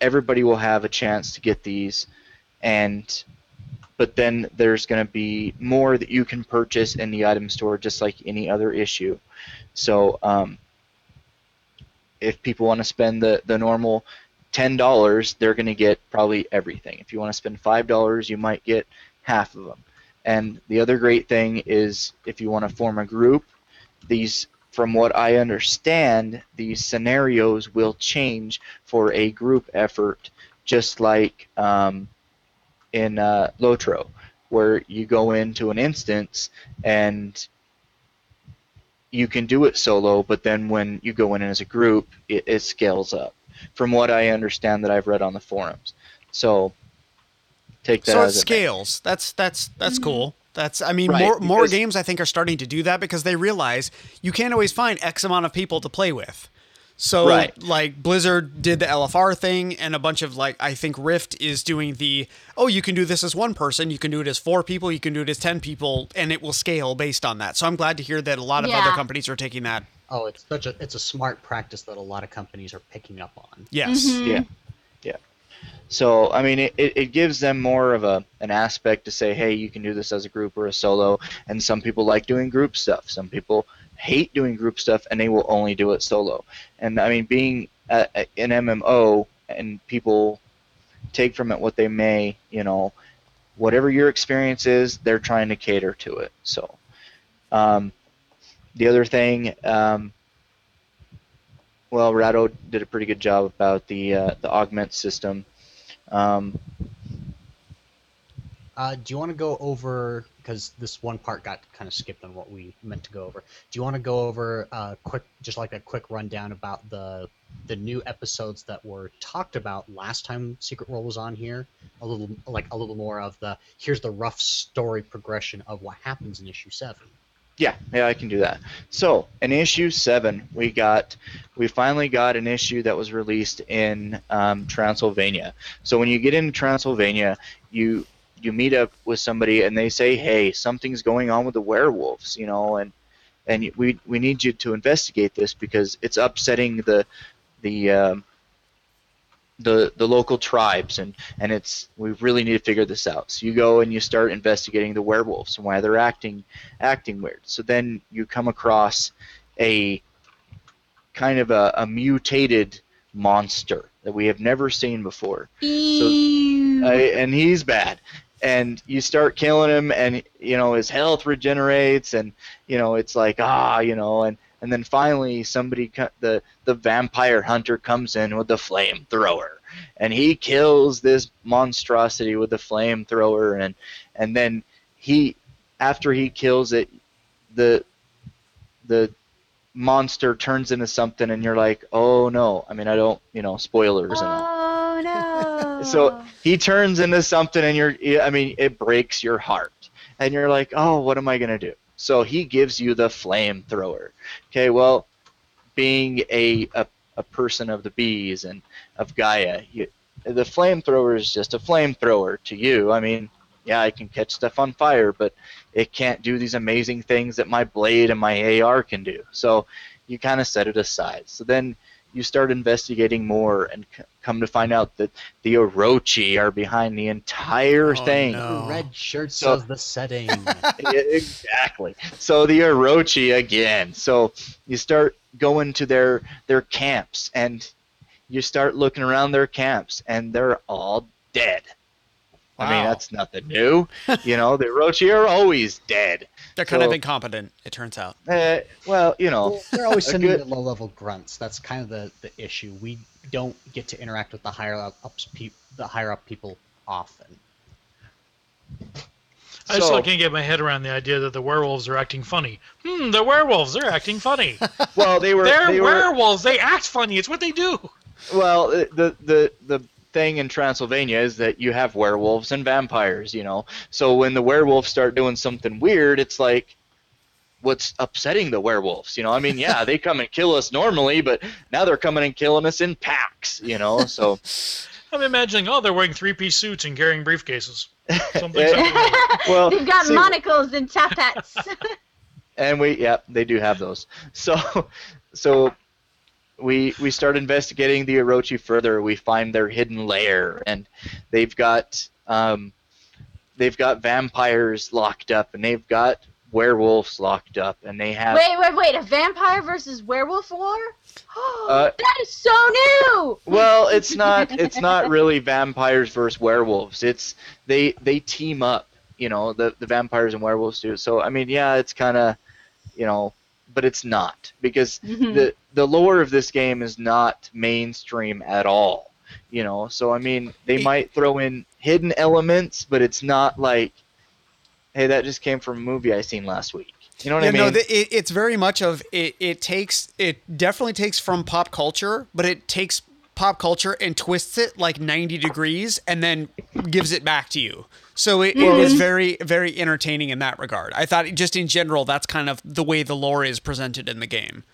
everybody will have a chance to get these, and but then there's going to be more that you can purchase in the item store, just like any other issue. So um, if people want to spend the the normal ten dollars, they're going to get probably everything. If you want to spend five dollars, you might get half of them. And the other great thing is if you want to form a group, these from what I understand, these scenarios will change for a group effort, just like um, in uh, Lotro, where you go into an instance and you can do it solo, but then when you go in as a group, it, it scales up. From what I understand that I've read on the forums, so take that so it as it may. scales. That's that's that's cool. That's I mean Right, more more games I think are starting to do that because they realize you can't always find X amount of people to play with. So Right. like Blizzard did the LFR thing and a bunch of like I think Rift is doing the oh you can do this as one person, you can do it as four people, you can do it as 10 people and it will scale based on that. So I'm glad to hear that a lot of other companies are taking that. oh, it's such a it's a smart practice that a lot of companies are picking up on. Yes. Mhm. Yeah. Yeah. So I mean, it, it it gives them more of a an aspect to say, hey, you can do this as a group or a solo. And some people like doing group stuff. Some people hate doing group stuff, and they will only do it solo. And I mean, being an MMO, and people take from it what they may, you know, whatever your experience is, they're trying to cater to it. So, um, the other thing. Um, well, Ratto did a pretty good job about the uh, the augment system. Um, Uh, do you want to go over because this one part got kind of skipped on what we meant to go over? Do you want to go over uh, quick, just like a quick rundown about the the new episodes that were talked about last time Secret World was on here? A little like a little more of the here's the rough story progression of what happens in issue seven. Yeah, yeah, I can do that. So, in issue seven, we got, we finally got an issue that was released in um, Transylvania. So when you get into Transylvania, you you meet up with somebody and they say, "Hey, something's going on with the werewolves," you know, and and we we need you to investigate this because it's upsetting the the um, the the local tribes and and it's we really need to figure this out. So you go and you start investigating the werewolves and why they're acting acting weird. So then you come across a kind of a, a mutated monster that we have never seen before. Ew. uh, and he's bad and you start killing him and you know his health regenerates and you know it's like ah you know and and then finally somebody the the vampire hunter comes in with the flamethrower and he kills this monstrosity with the flamethrower and and then he after he kills it the the monster turns into something and you're like oh no i mean i don't you know spoilers and all. So oh. he turns into something, and you're, I mean, it breaks your heart. And you're like, oh, what am I going to do? So he gives you the flamethrower. Okay, well, being a, a, a person of the bees and of Gaia, you, the flamethrower is just a flamethrower to you. I mean, yeah, I can catch stuff on fire, but it can't do these amazing things that my blade and my AR can do. So you kind of set it aside. So then you start investigating more and c- come to find out that the Orochi are behind the entire Oh, thing. no. The red shirts So- of the setting. Exactly. So the Orochi again. So you start going to their their camps and you start looking around their camps and they're all dead. I mean that's nothing new. you know, the Orochi are always dead. They're kind of incompetent, it turns out. Uh, well, you know, Well, they're always sending good- the low-level grunts. That's kind of the, the issue. We don't get to interact with the higher up ups pe- the higher up people often. I still can't get my head around the idea that the werewolves are acting funny. Hmm, the werewolves, they're acting funny. well they were they're they were werewolves. They act funny. It's what they do. Well, the the the thing in Transylvania is that you have werewolves and vampires, you know. So when the werewolves start doing something weird, it's like what's upsetting the werewolves, you know? I mean, yeah, they come and kill us normally, but now they're coming and killing us in packs, you know. So I'm imagining, oh, they're wearing three-piece suits and carrying briefcases. Something, something. well, They've got see- monocles and top hats. and we yeah they do have those so so we we start investigating the orochi further we find their hidden lair and they've got um they've got vampires locked up and they've got werewolves locked up and they have wait, wait, wait! A vampire versus werewolf war? Uh, that is so new. well it's not it's not really vampires versus werewolves it's they they team up you know the the vampires and werewolves do so i mean yeah it's kind of you know but it's not because Mhm. the the lore of this game is not mainstream at all you know so i mean they might throw in hidden elements but it's not like hey that just came from a movie i seen last week you know what yeah, i mean no, the, it, it's very much of it. It takes it definitely takes from pop culture, but it takes pop culture and twists it like ninety degrees, and then gives it back to you. So it, it is mm-hmm. very very entertaining in that regard. I thought just in general that's kind of the way the lore is presented in the game.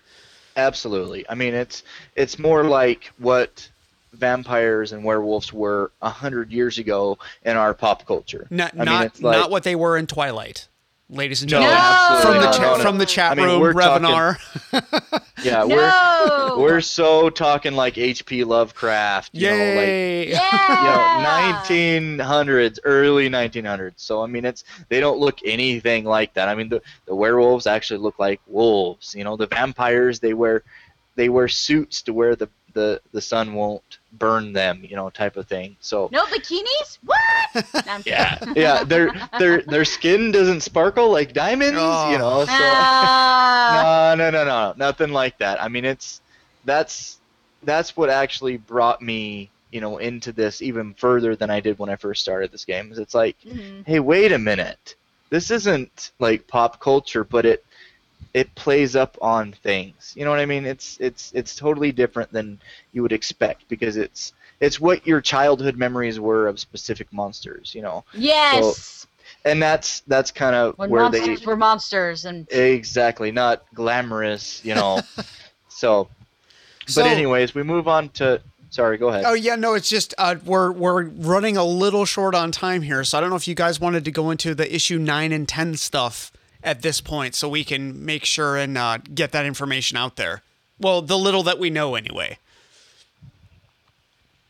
Absolutely. I mean, it's it's more like what vampires and werewolves were a hundred years ago in our pop culture. Not I mean, not like- not what they were in Twilight, ladies and gentlemen. absolutely From the cha- No, no. from the chat I mean, room, we're talking- Yeah, no. we're we're so talking like H.P. Lovecraft. You know, like yeah. you know, 1900s, early 1900s. So I mean, it's they don't look anything like that. I mean, the the werewolves actually look like wolves. You know, the vampires they wear they wear suits to where the the the sun won't burn them. You know, type of thing. So No bikinis? What? No, yeah, yeah, their their their skin doesn't sparkle like diamonds. Oh. You know, so. Ah. no, no, no, no, nothing like that. I mean, it's that's that's what actually brought me you know, into this even further than I did when I first started this game. Is It's like, Mhm. hey, wait a minute. This isn't like pop culture, but it it plays up on things. You know what I mean? It's it's it's totally different than you would expect because it's it's what your childhood memories were of specific monsters, you know. Yes. And that's that's kind of when where they monsters were monsters and exactly not glamorous, you know. so but So- anyways, we move on to sorry, go ahead. Oh yeah, no, it's just uh, we're we're running a little short on time here, so I don't know if you guys wanted to go into the issue nine and ten stuff at this point, so we can make sure and uh, get that information out there. Well, the little that we know, anyway.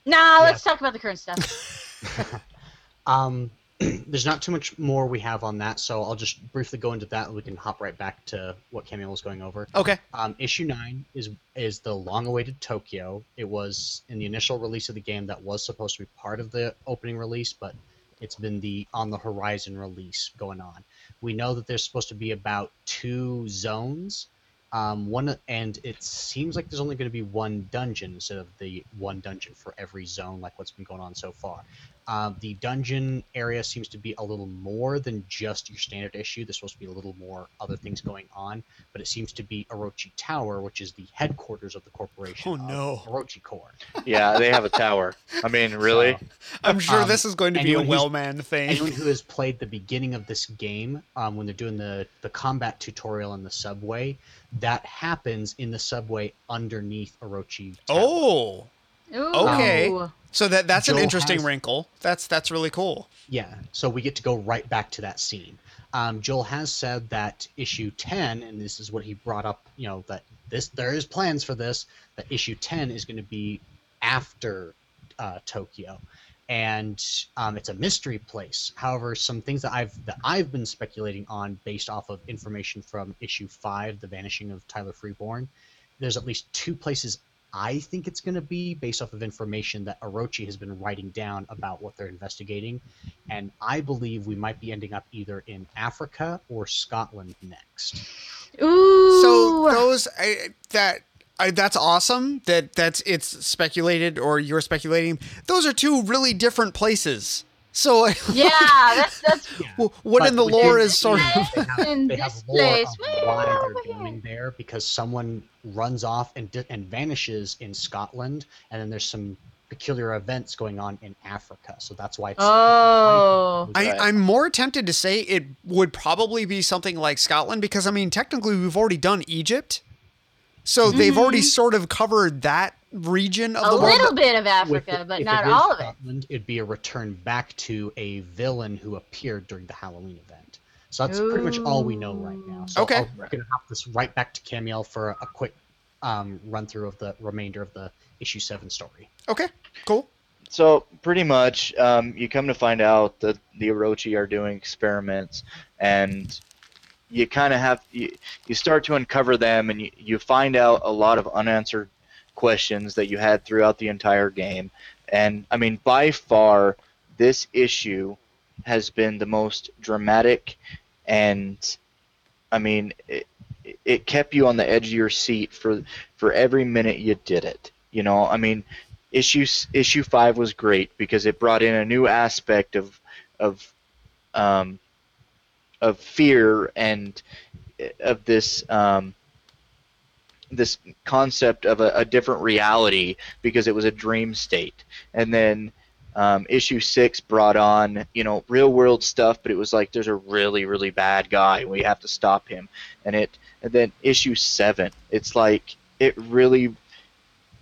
Nah, let's talk about the current stuff. Um, there's not too much more we have on that, so I'll just briefly go into that, and we can hop right back to what Kamiel was going over. Okay. Um, issue nine is is the long-awaited Tokyo. It was in the initial release of the game that was supposed to be part of the opening release, but it's been the on the horizon release going on. We know that there's supposed to be about two zones. Um, one and it seems like there's only going to be one dungeon instead of the one dungeon for every zone, like what's been going on so far. Um, the dungeon area seems to be a little more than just your standard issue. There's supposed to be a little more other things going on, but it seems to be Orochi Tower, which is the headquarters of the corporation. Oh, no. Orochi Corps. Yeah, they have a tower. I mean, really? So, I'm sure Um, this is going to be a well man thing. anyone who has played the beginning of this game, um, when they're doing the the combat tutorial in the subway, that happens in the subway underneath Orochi. Tower. Oh, Ooh. Okay. so that that's an interesting has- wrinkle. That's that's really cool. Yeah, so we get to go right back to that scene. Um, Joel has said that issue 10, and this is what he brought up, you know, that this there is plans for this, that issue 10 is going to be after uh, Tokyo. And um, it's a mystery place. However, some things that I've that I've been speculating on based off of information from issue five, the vanishing of Tyler Freeborn, there's at least two places I think it's going to be based off of information that Orochi has been writing down about what they're investigating. And I believe we might be ending up either in Africa or Scotland next. Ooh. So those I, that I, that's awesome. That that's it's speculated or you're speculating. Those are two really different places. So yeah, that's that's what But in the lore is sort of They have, In they have lore place, of why over they're going there because someone runs off and di- and vanishes in Scotland, and then there's some peculiar events going on in Africa. So that's why it's. Oh. I, I'm more tempted to say it would probably be something like Scotland because I mean technically we've already done Egypt, so they've already mm-hmm. sort of covered that region of a the world. little bit of Africa, it- but not it is all of it. Scotland, It'd be a return back to a villain who appeared during the Halloween event. So that's pretty much all we know right now. So Okay. I'll- we're gonna hop this right back to Kamiel for a, a quick um, run through of the remainder of the issue seven story. Okay, cool. So pretty much, um, you come to find out that the Orochi are doing experiments, and you kind of have you, you start to uncover them, and you, you find out a lot of unanswered questions that you had throughout the entire game. And I mean, by far, this issue has been the most dramatic, and I mean, it, it kept you on the edge of your seat for for every minute you did it. You know, I mean, issue issue five was great because it brought in a new aspect of of um, of fear and of this um, this concept of a, a different reality because it was a dream state. And then um, issue six brought on you know real world stuff but it was like there's a really really bad guy and we have to stop him. And it and then issue seven it's like it really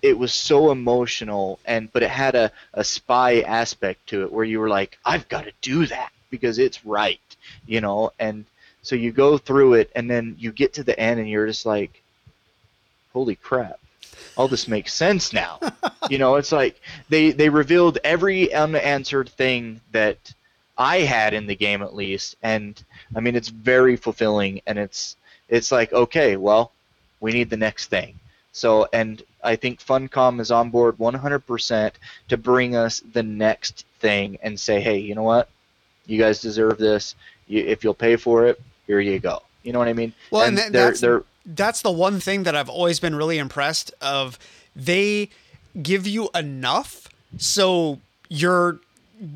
it was so emotional and but it had a, a spy aspect to it where you were like i've got to do that because it's right you know? And so you go through it and then you get to the end and you're just like holy crap all this makes sense now you know it's like they they revealed every unanswered thing that i had in the game at least and i mean it's very fulfilling and it's it's like okay well we need the next thing so, and I think Funcom is on board 100% to bring us the next thing and say, hey, you know what? You guys deserve this. You, if you'll pay for it, here you go. You know what I mean? Well, and, that, they're, that's they're, that's the one thing that I've always been really impressed of. They give you enough so you're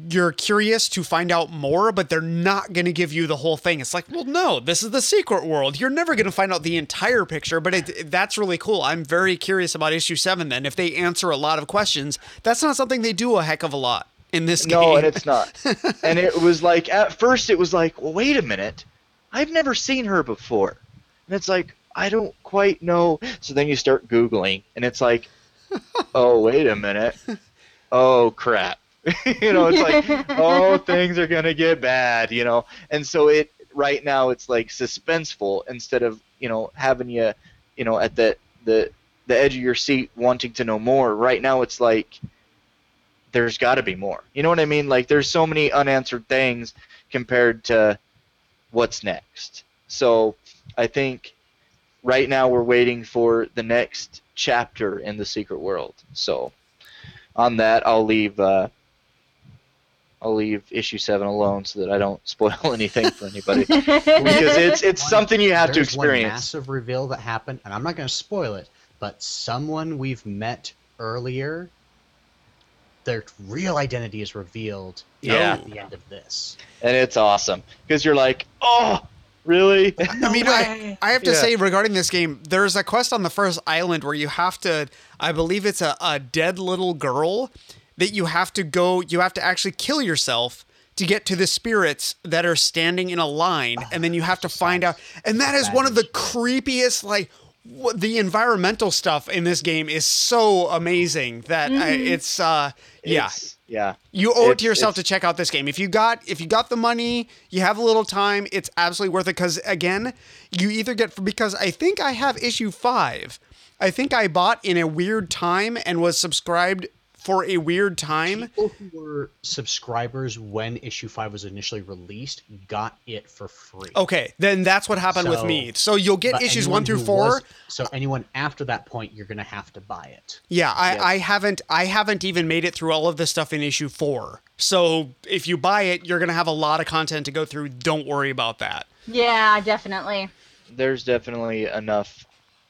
you're curious to find out more, but they're not going to give you the whole thing. It's like, well, no, this is the secret world. You're never going to find out the entire picture, but it, that's really cool. I'm very curious about issue seven. Then, if they answer a lot of questions, that's not something they do a heck of a lot in this game. No, and it's not. and it was like at first it was like, well, wait a minute, I've never seen her before, and it's like I don't quite know. So then you start googling, and it's like, oh, wait a minute, oh crap, you know, it's like, oh, things are gonna get bad, you know, and so it right now it's like suspenseful instead of you know having you, you know, at the the the edge of your seat wanting to know more. Right now it's like there's got to be more. You know what I mean? Like there's so many unanswered things compared to what's next. So I think right now we're waiting for the next chapter in the secret world. So on that, I'll leave. Uh, I'll leave issue seven alone so that I don't spoil anything for anybody because it's it's One- something you have to There's One experience. massive reveal that happened, and I'm not going to spoil it, but someone we've met earlier, their real identity is revealed Yeah. at the end of this. and it's awesome because you're like, oh, really? I mean, I, I have to Yeah. say regarding this game, there's a quest on the first island where you have to, I believe it's a, a dead little girl that you have to go, you have to actually kill yourself to get to the spirits that are standing in a line, and then you have to find out. And that is one of the creepiest, like, the environmental stuff in this game is so amazing that I, it's, uh, yeah. It's- yeah. You owe it to yourself to check out this game. If you got if you got the money, you have a little time, it's absolutely worth it cuz again, you either get because I think I have issue 5. I think I bought in a weird time and was subscribed for a weird time. People who were subscribers when issue five was initially released got it for free. Okay, then that's what happened with me. So you'll get issues 1 through 4. was- so anyone after that point, you're going to have to buy it. Yeah, I, Yes. I haven't I haven't even made it through all of this stuff in issue four. So if you buy it, you're gonna have a lot of content to go through. Don't worry about that. Yeah, definitely. there's definitely enough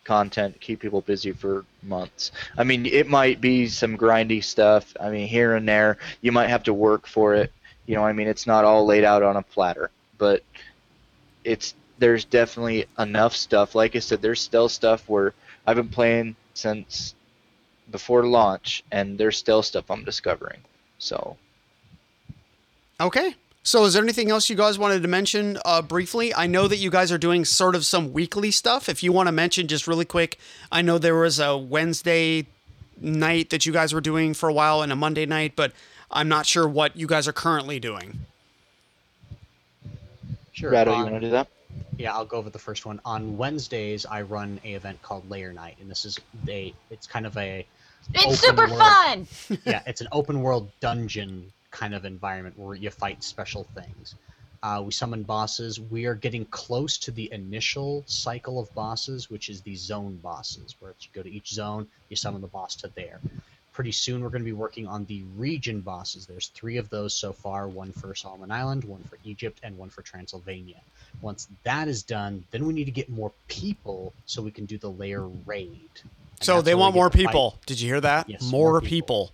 content keep people busy for months. I mean, it might be some grindy stuff. I mean, here and there, you might have to work for it. You know, I mean, it's not all laid out on a platter, but it's there's definitely enough stuff. Like I said, there's still stuff where I've been playing since before launch, and there's still stuff I'm discovering. So Okay. So, is there anything else you guys wanted to mention uh, briefly? I know that you guys are doing sort of some weekly stuff. If you want to mention just really quick, I know there was a Wednesday night that you guys were doing for a while and a Monday night, but I'm not sure what you guys are currently doing. Sure. Ratto, you want to do that? Yeah, I'll go over the first one. On Wednesdays, I run a event called Lair Night, and this is a it's kind of a It's super world. fun. yeah, it's an open world dungeon kind of environment where you fight special things. Uh, we summon bosses. We are getting close to the initial cycle of bosses, which is the zone bosses, where you go to each zone, you summon the boss to there. Pretty soon, we're going to be working on the region bosses. There's three of those so far one for Solomon Island, one for Egypt, and one for Transylvania. Once that is done, then we need to get more people so we can do the lair raid. And So, they want more to fight- people. Did you hear that? Yes, more, more people.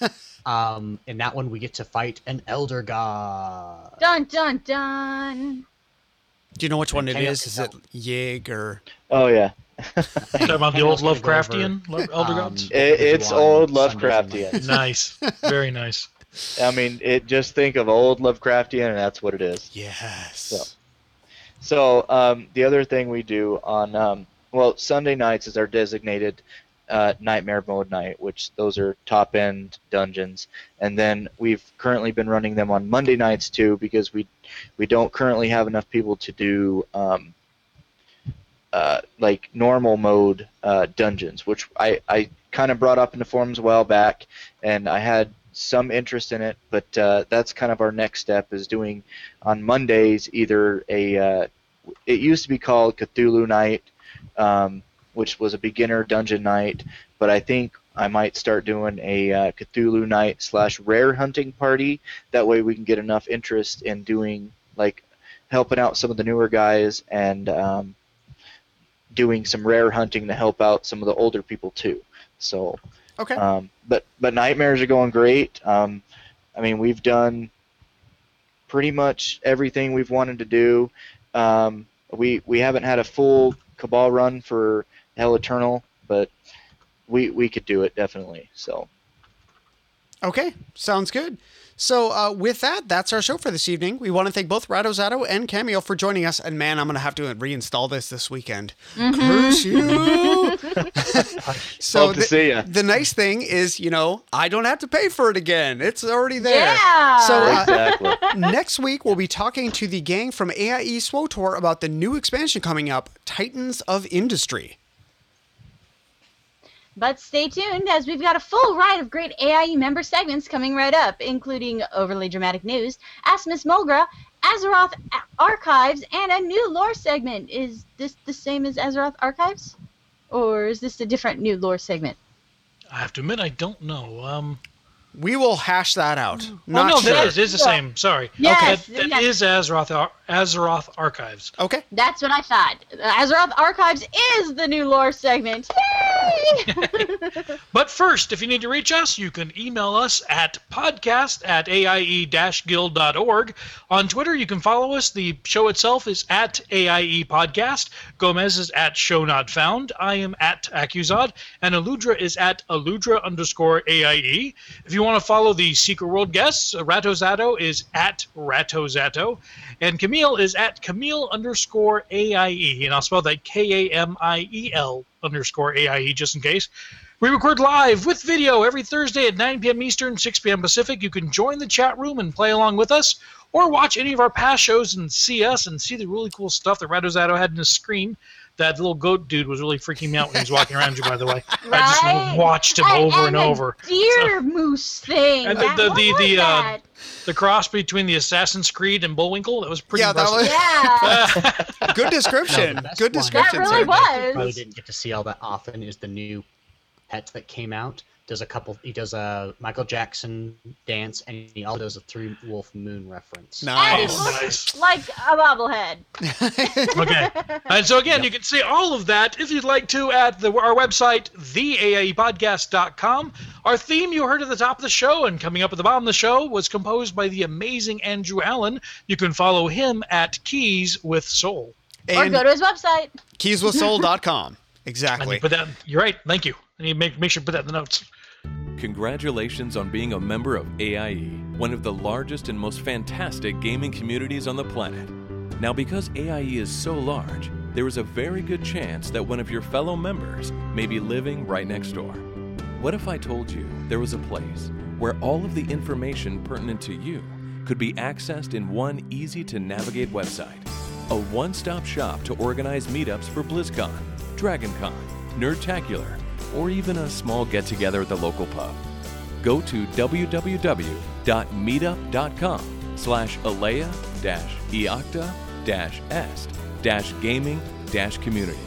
people. Um, in that one, we get to fight an elder god. Dun dun dun. Do you know which one it is? Is it Yig or. Oh yeah, Talking about the old on, we'll go over, Lovecraftian lo- elder um, gods. It- it's old Lovecraftian. Nice, very nice. I mean, it just think of old Lovecraftian, and that's what it is. Yes. So- So um, the other thing we do on um, well Sunday nights is our designated uh, nightmare mode night, which those are top end dungeons, and then we've currently been running them on Monday nights too because we we don't currently have enough people to do um, uh, like normal mode uh, dungeons, which I I kind of brought up in the forums a while back, and I had some interest in it, but uh, that's kind of our next step is doing on Mondays either a uh, it used to be called Cthulhu Night, um, which was a beginner dungeon night, but I think I might start doing a uh, Cthulhu Night slash rare hunting party. That way we can get enough interest in doing like helping out some of the newer guys and um, doing some rare hunting to help out some of the older people too. So Okay. Um, but but nightmares are going great. Um, I mean, we've done pretty much everything we've wanted to do. Um, we we haven't had a full cabal run for Hell Eternal, but we we could do it definitely. So Okay, sounds good. So uh, with that, that's our show for this evening. We want to thank both Ratto Zatto and Cameo for joining us. And man, I'm gonna have to reinstall this this weekend. Curse you! so Hope to the, see ya. the nice thing is, you know, I don't have to pay for it again. It's already there. Yeah. So uh, exactly. next week we'll be talking to the gang from AIE SWOTOR about the new expansion coming up, Titans of Industry. But stay tuned as we've got a full ride of great AIE member segments coming right up, including Overly Dramatic News, Ask Miss Mulgra, Azeroth Archives, and a new lore segment. Is this the same as Azeroth Archives? Or is this a different new lore segment? I have to admit, I don't know. Um, We will hash that out. oh Not no, sure. that is, is the same. Sorry. Yes, That, that yes. is Azeroth, Azeroth Archives. Okay. That's what I thought. Azeroth Archives is the new lore segment. Yay! But first, if you need to reach us, you can email us at podcast at aie-guild.org. On Twitter, you can follow us. The show itself is at AIE Podcast. Gomez is at Show Not Found. I am at Accusod. And Aludra is at Aludra underscore AIE. If you want to follow the Secret World guests, uh, Ratto Zatto is at Ratto Zatto. And Kamiel is at Kamiel underscore AIE. And I'll spell that K A M I E L underscore AIE just in case. We record live with video every Thursday at 9 p.m. Eastern, 6 p.m. Pacific. You can join the chat room and play along with us, or watch any of our past shows and see us and see the really cool stuff that RattoZatto had in his screen. That little goat dude was really freaking me out when he was walking around you, by the way. I just watched him over and, the over. Deer moose thing. And the- That- the- what the- the, uh. The cross between the Assassin's Creed and Bullwinkle, that was pretty Yeah, that impressive. yeah. Good description. the best Good one- description. That really sir. was. Probably didn't get to see all that often. Is the new pet that came out? Does a couple? He does a Michael Jackson dance, and he also does a Three Wolf Moon reference. Nice. Oh, nice. like a bobblehead. okay. And so again, you can see all of that if you'd like to at the, our website, theaiepodcast.com. Our theme you heard at the top of the show and coming up at the bottom of the show was composed by the amazing Andrew Allen. You can follow him at Keys with Soul. or And go to his website. keyswithsoul.com. I Exactly. need to put that. You're right. Thank you. I need to make make sure to put that in the notes. Congratulations on being a member of AIE, one of the largest and most fantastic gaming communities on the planet. Now, because AIE is so large, there is a very good chance that one of your fellow members may be living right next door. What if I told you there was a place where all of the information pertinent to you could be accessed in one easy to navigate website? A one stop shop to organize meetups for BlizzCon, DragonCon, Nerdtacular, or even a small get together at the local pub. Go to www.meetup.com slash alea iacta est gaming community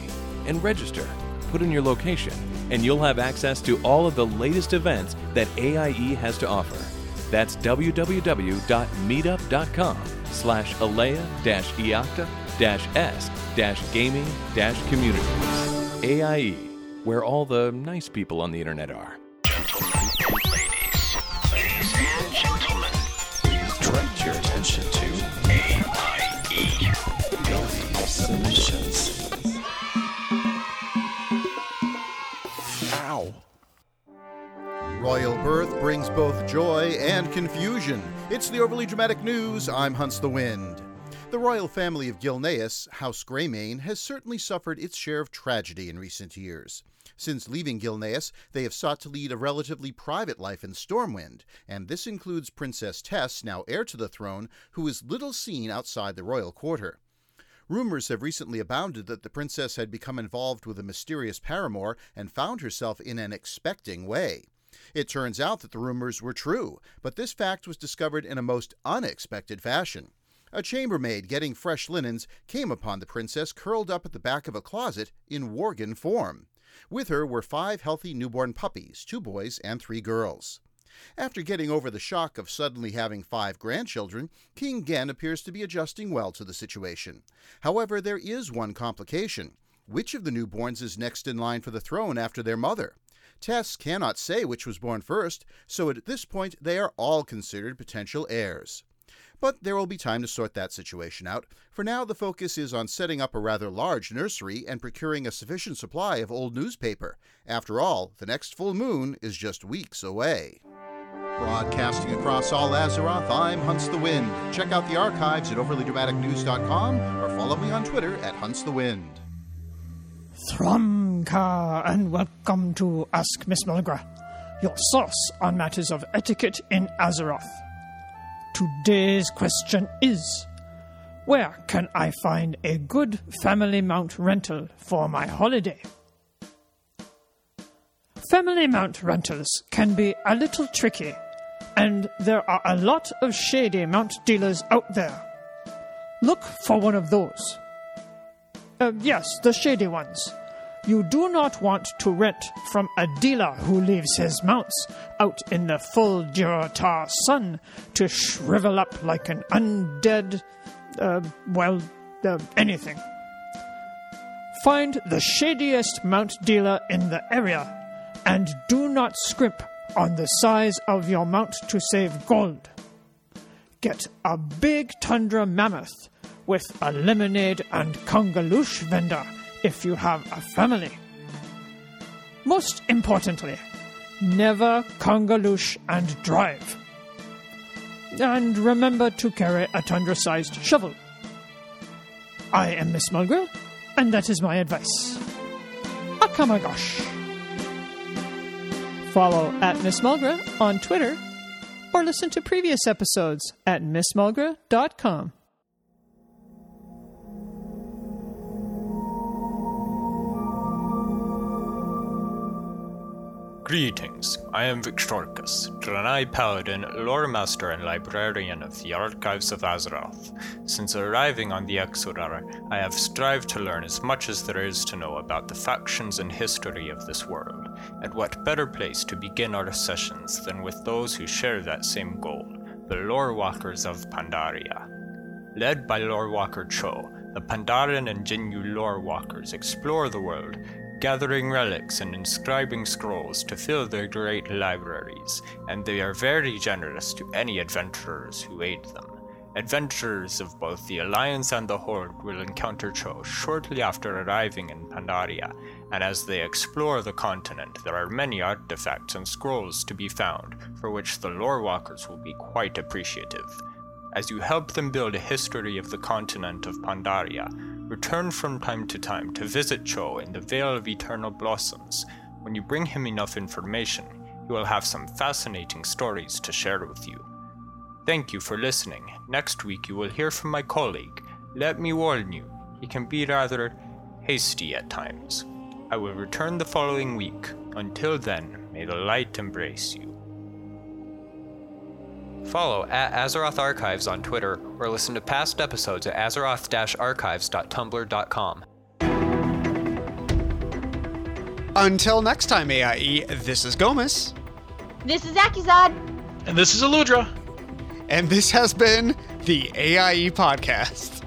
and register. Put in your location, and you'll have access to all of the latest events that AIE has to offer. That's www.meetup.com slash alea iacta est gaming dash community. AIE, where all the nice people on the internet are. Gentlemen ladies, ladies and gentlemen, direct your attention to AIE Solutions. Ow. Royal birth brings both joy and confusion. It's the overly dramatic news. I'm Hunts the Wind. The royal family of Gilneas, House Greymane, has certainly suffered its share of tragedy in recent years. Since leaving Gilneas, they have sought to lead a relatively private life in Stormwind, and this includes Princess Tess, now heir to the throne, who is little seen outside the royal quarter. Rumors have recently abounded that the princess had become involved with a mysterious paramour and found herself in an expecting way. It turns out that the rumors were true, but this fact was discovered in a most unexpected fashion. A chambermaid getting fresh linens came upon the princess curled up at the back of a closet in Worgen form. With her were five healthy newborn puppies, two boys and three girls. After getting over the shock of suddenly having five grandchildren, King Genn appears to be adjusting well to the situation. However, there is one complication. Which of the newborns is next in line for the throne after their mother? Tess cannot say which was born first, so at this point they are all considered potential heirs. But there will be time to sort that situation out. For now, the focus is on setting up a rather large nursery and procuring a sufficient supply of old newspaper. After all, the next full moon is just weeks away. Broadcasting across all Azeroth, I'm Hunts the Wind. Check out the archives at overlydramaticnews.com or follow me on Twitter at Hunts the Wind. Throm-Ka, and welcome to Ask Miss Mulgra, your source on matters of etiquette in Azeroth. Today's question is Where can I find a good family mount rental for my holiday? Family mount rentals can be a little tricky, and there are a lot of shady mount dealers out there. Look for one of those. Uh, yes, the shady ones. You do not want to rent from a dealer who leaves his mounts out in the full Durotar sun to shrivel up like an undead, uh, well, uh, anything. Find the shadiest mount dealer in the area and do not scrimp on the size of your mount to save gold. Get a big tundra mammoth with a lemonade and kungaloosh vendor if you have a family. Most importantly, never kungaloosh and drive. And remember to carry a tundra sized shovel. I am Miss Mulgra, and that is my advice. Aka'Magosh. Follow at Miss Mulgra on Twitter or listen to previous episodes at missmulgra.com. Greetings, I am Victorcus, Draenei Paladin, lore master and librarian of the Archives of Azeroth. Since arriving on the Exodar, I have strived to learn as much as there is to know about the factions and history of this world, and what better place to begin our sessions than with those who share that same goal, the Lore Walkers of Pandaria. Led by Lore Walker Cho, the Pandaren and Jinyu Lore Walkers explore the world, gathering relics and inscribing scrolls to fill their great libraries, and they are very generous to any adventurers who aid them. Adventurers of both the Alliance and the Horde will encounter Cho shortly after arriving in Pandaria, and as they explore the continent, there are many artifacts and scrolls to be found, for which the lore walkers will be quite appreciative. As you help them build a history of the continent of Pandaria, return from time to time to visit Cho in the Vale of Eternal Blossoms. When you bring him enough information, he will have some fascinating stories to share with you. Thank you for listening. Next week you will hear from my colleague. Let me warn you, he can be rather hasty at times. I will return the following week. Until then, may the light embrace you. Follow at Azeroth Archives on Twitter or listen to past episodes at azeroth-archives.tumblr.com. Until next time, AIE, this is Gomez. This is Akizad. And this is Aludra. And this has been the AIE Podcast.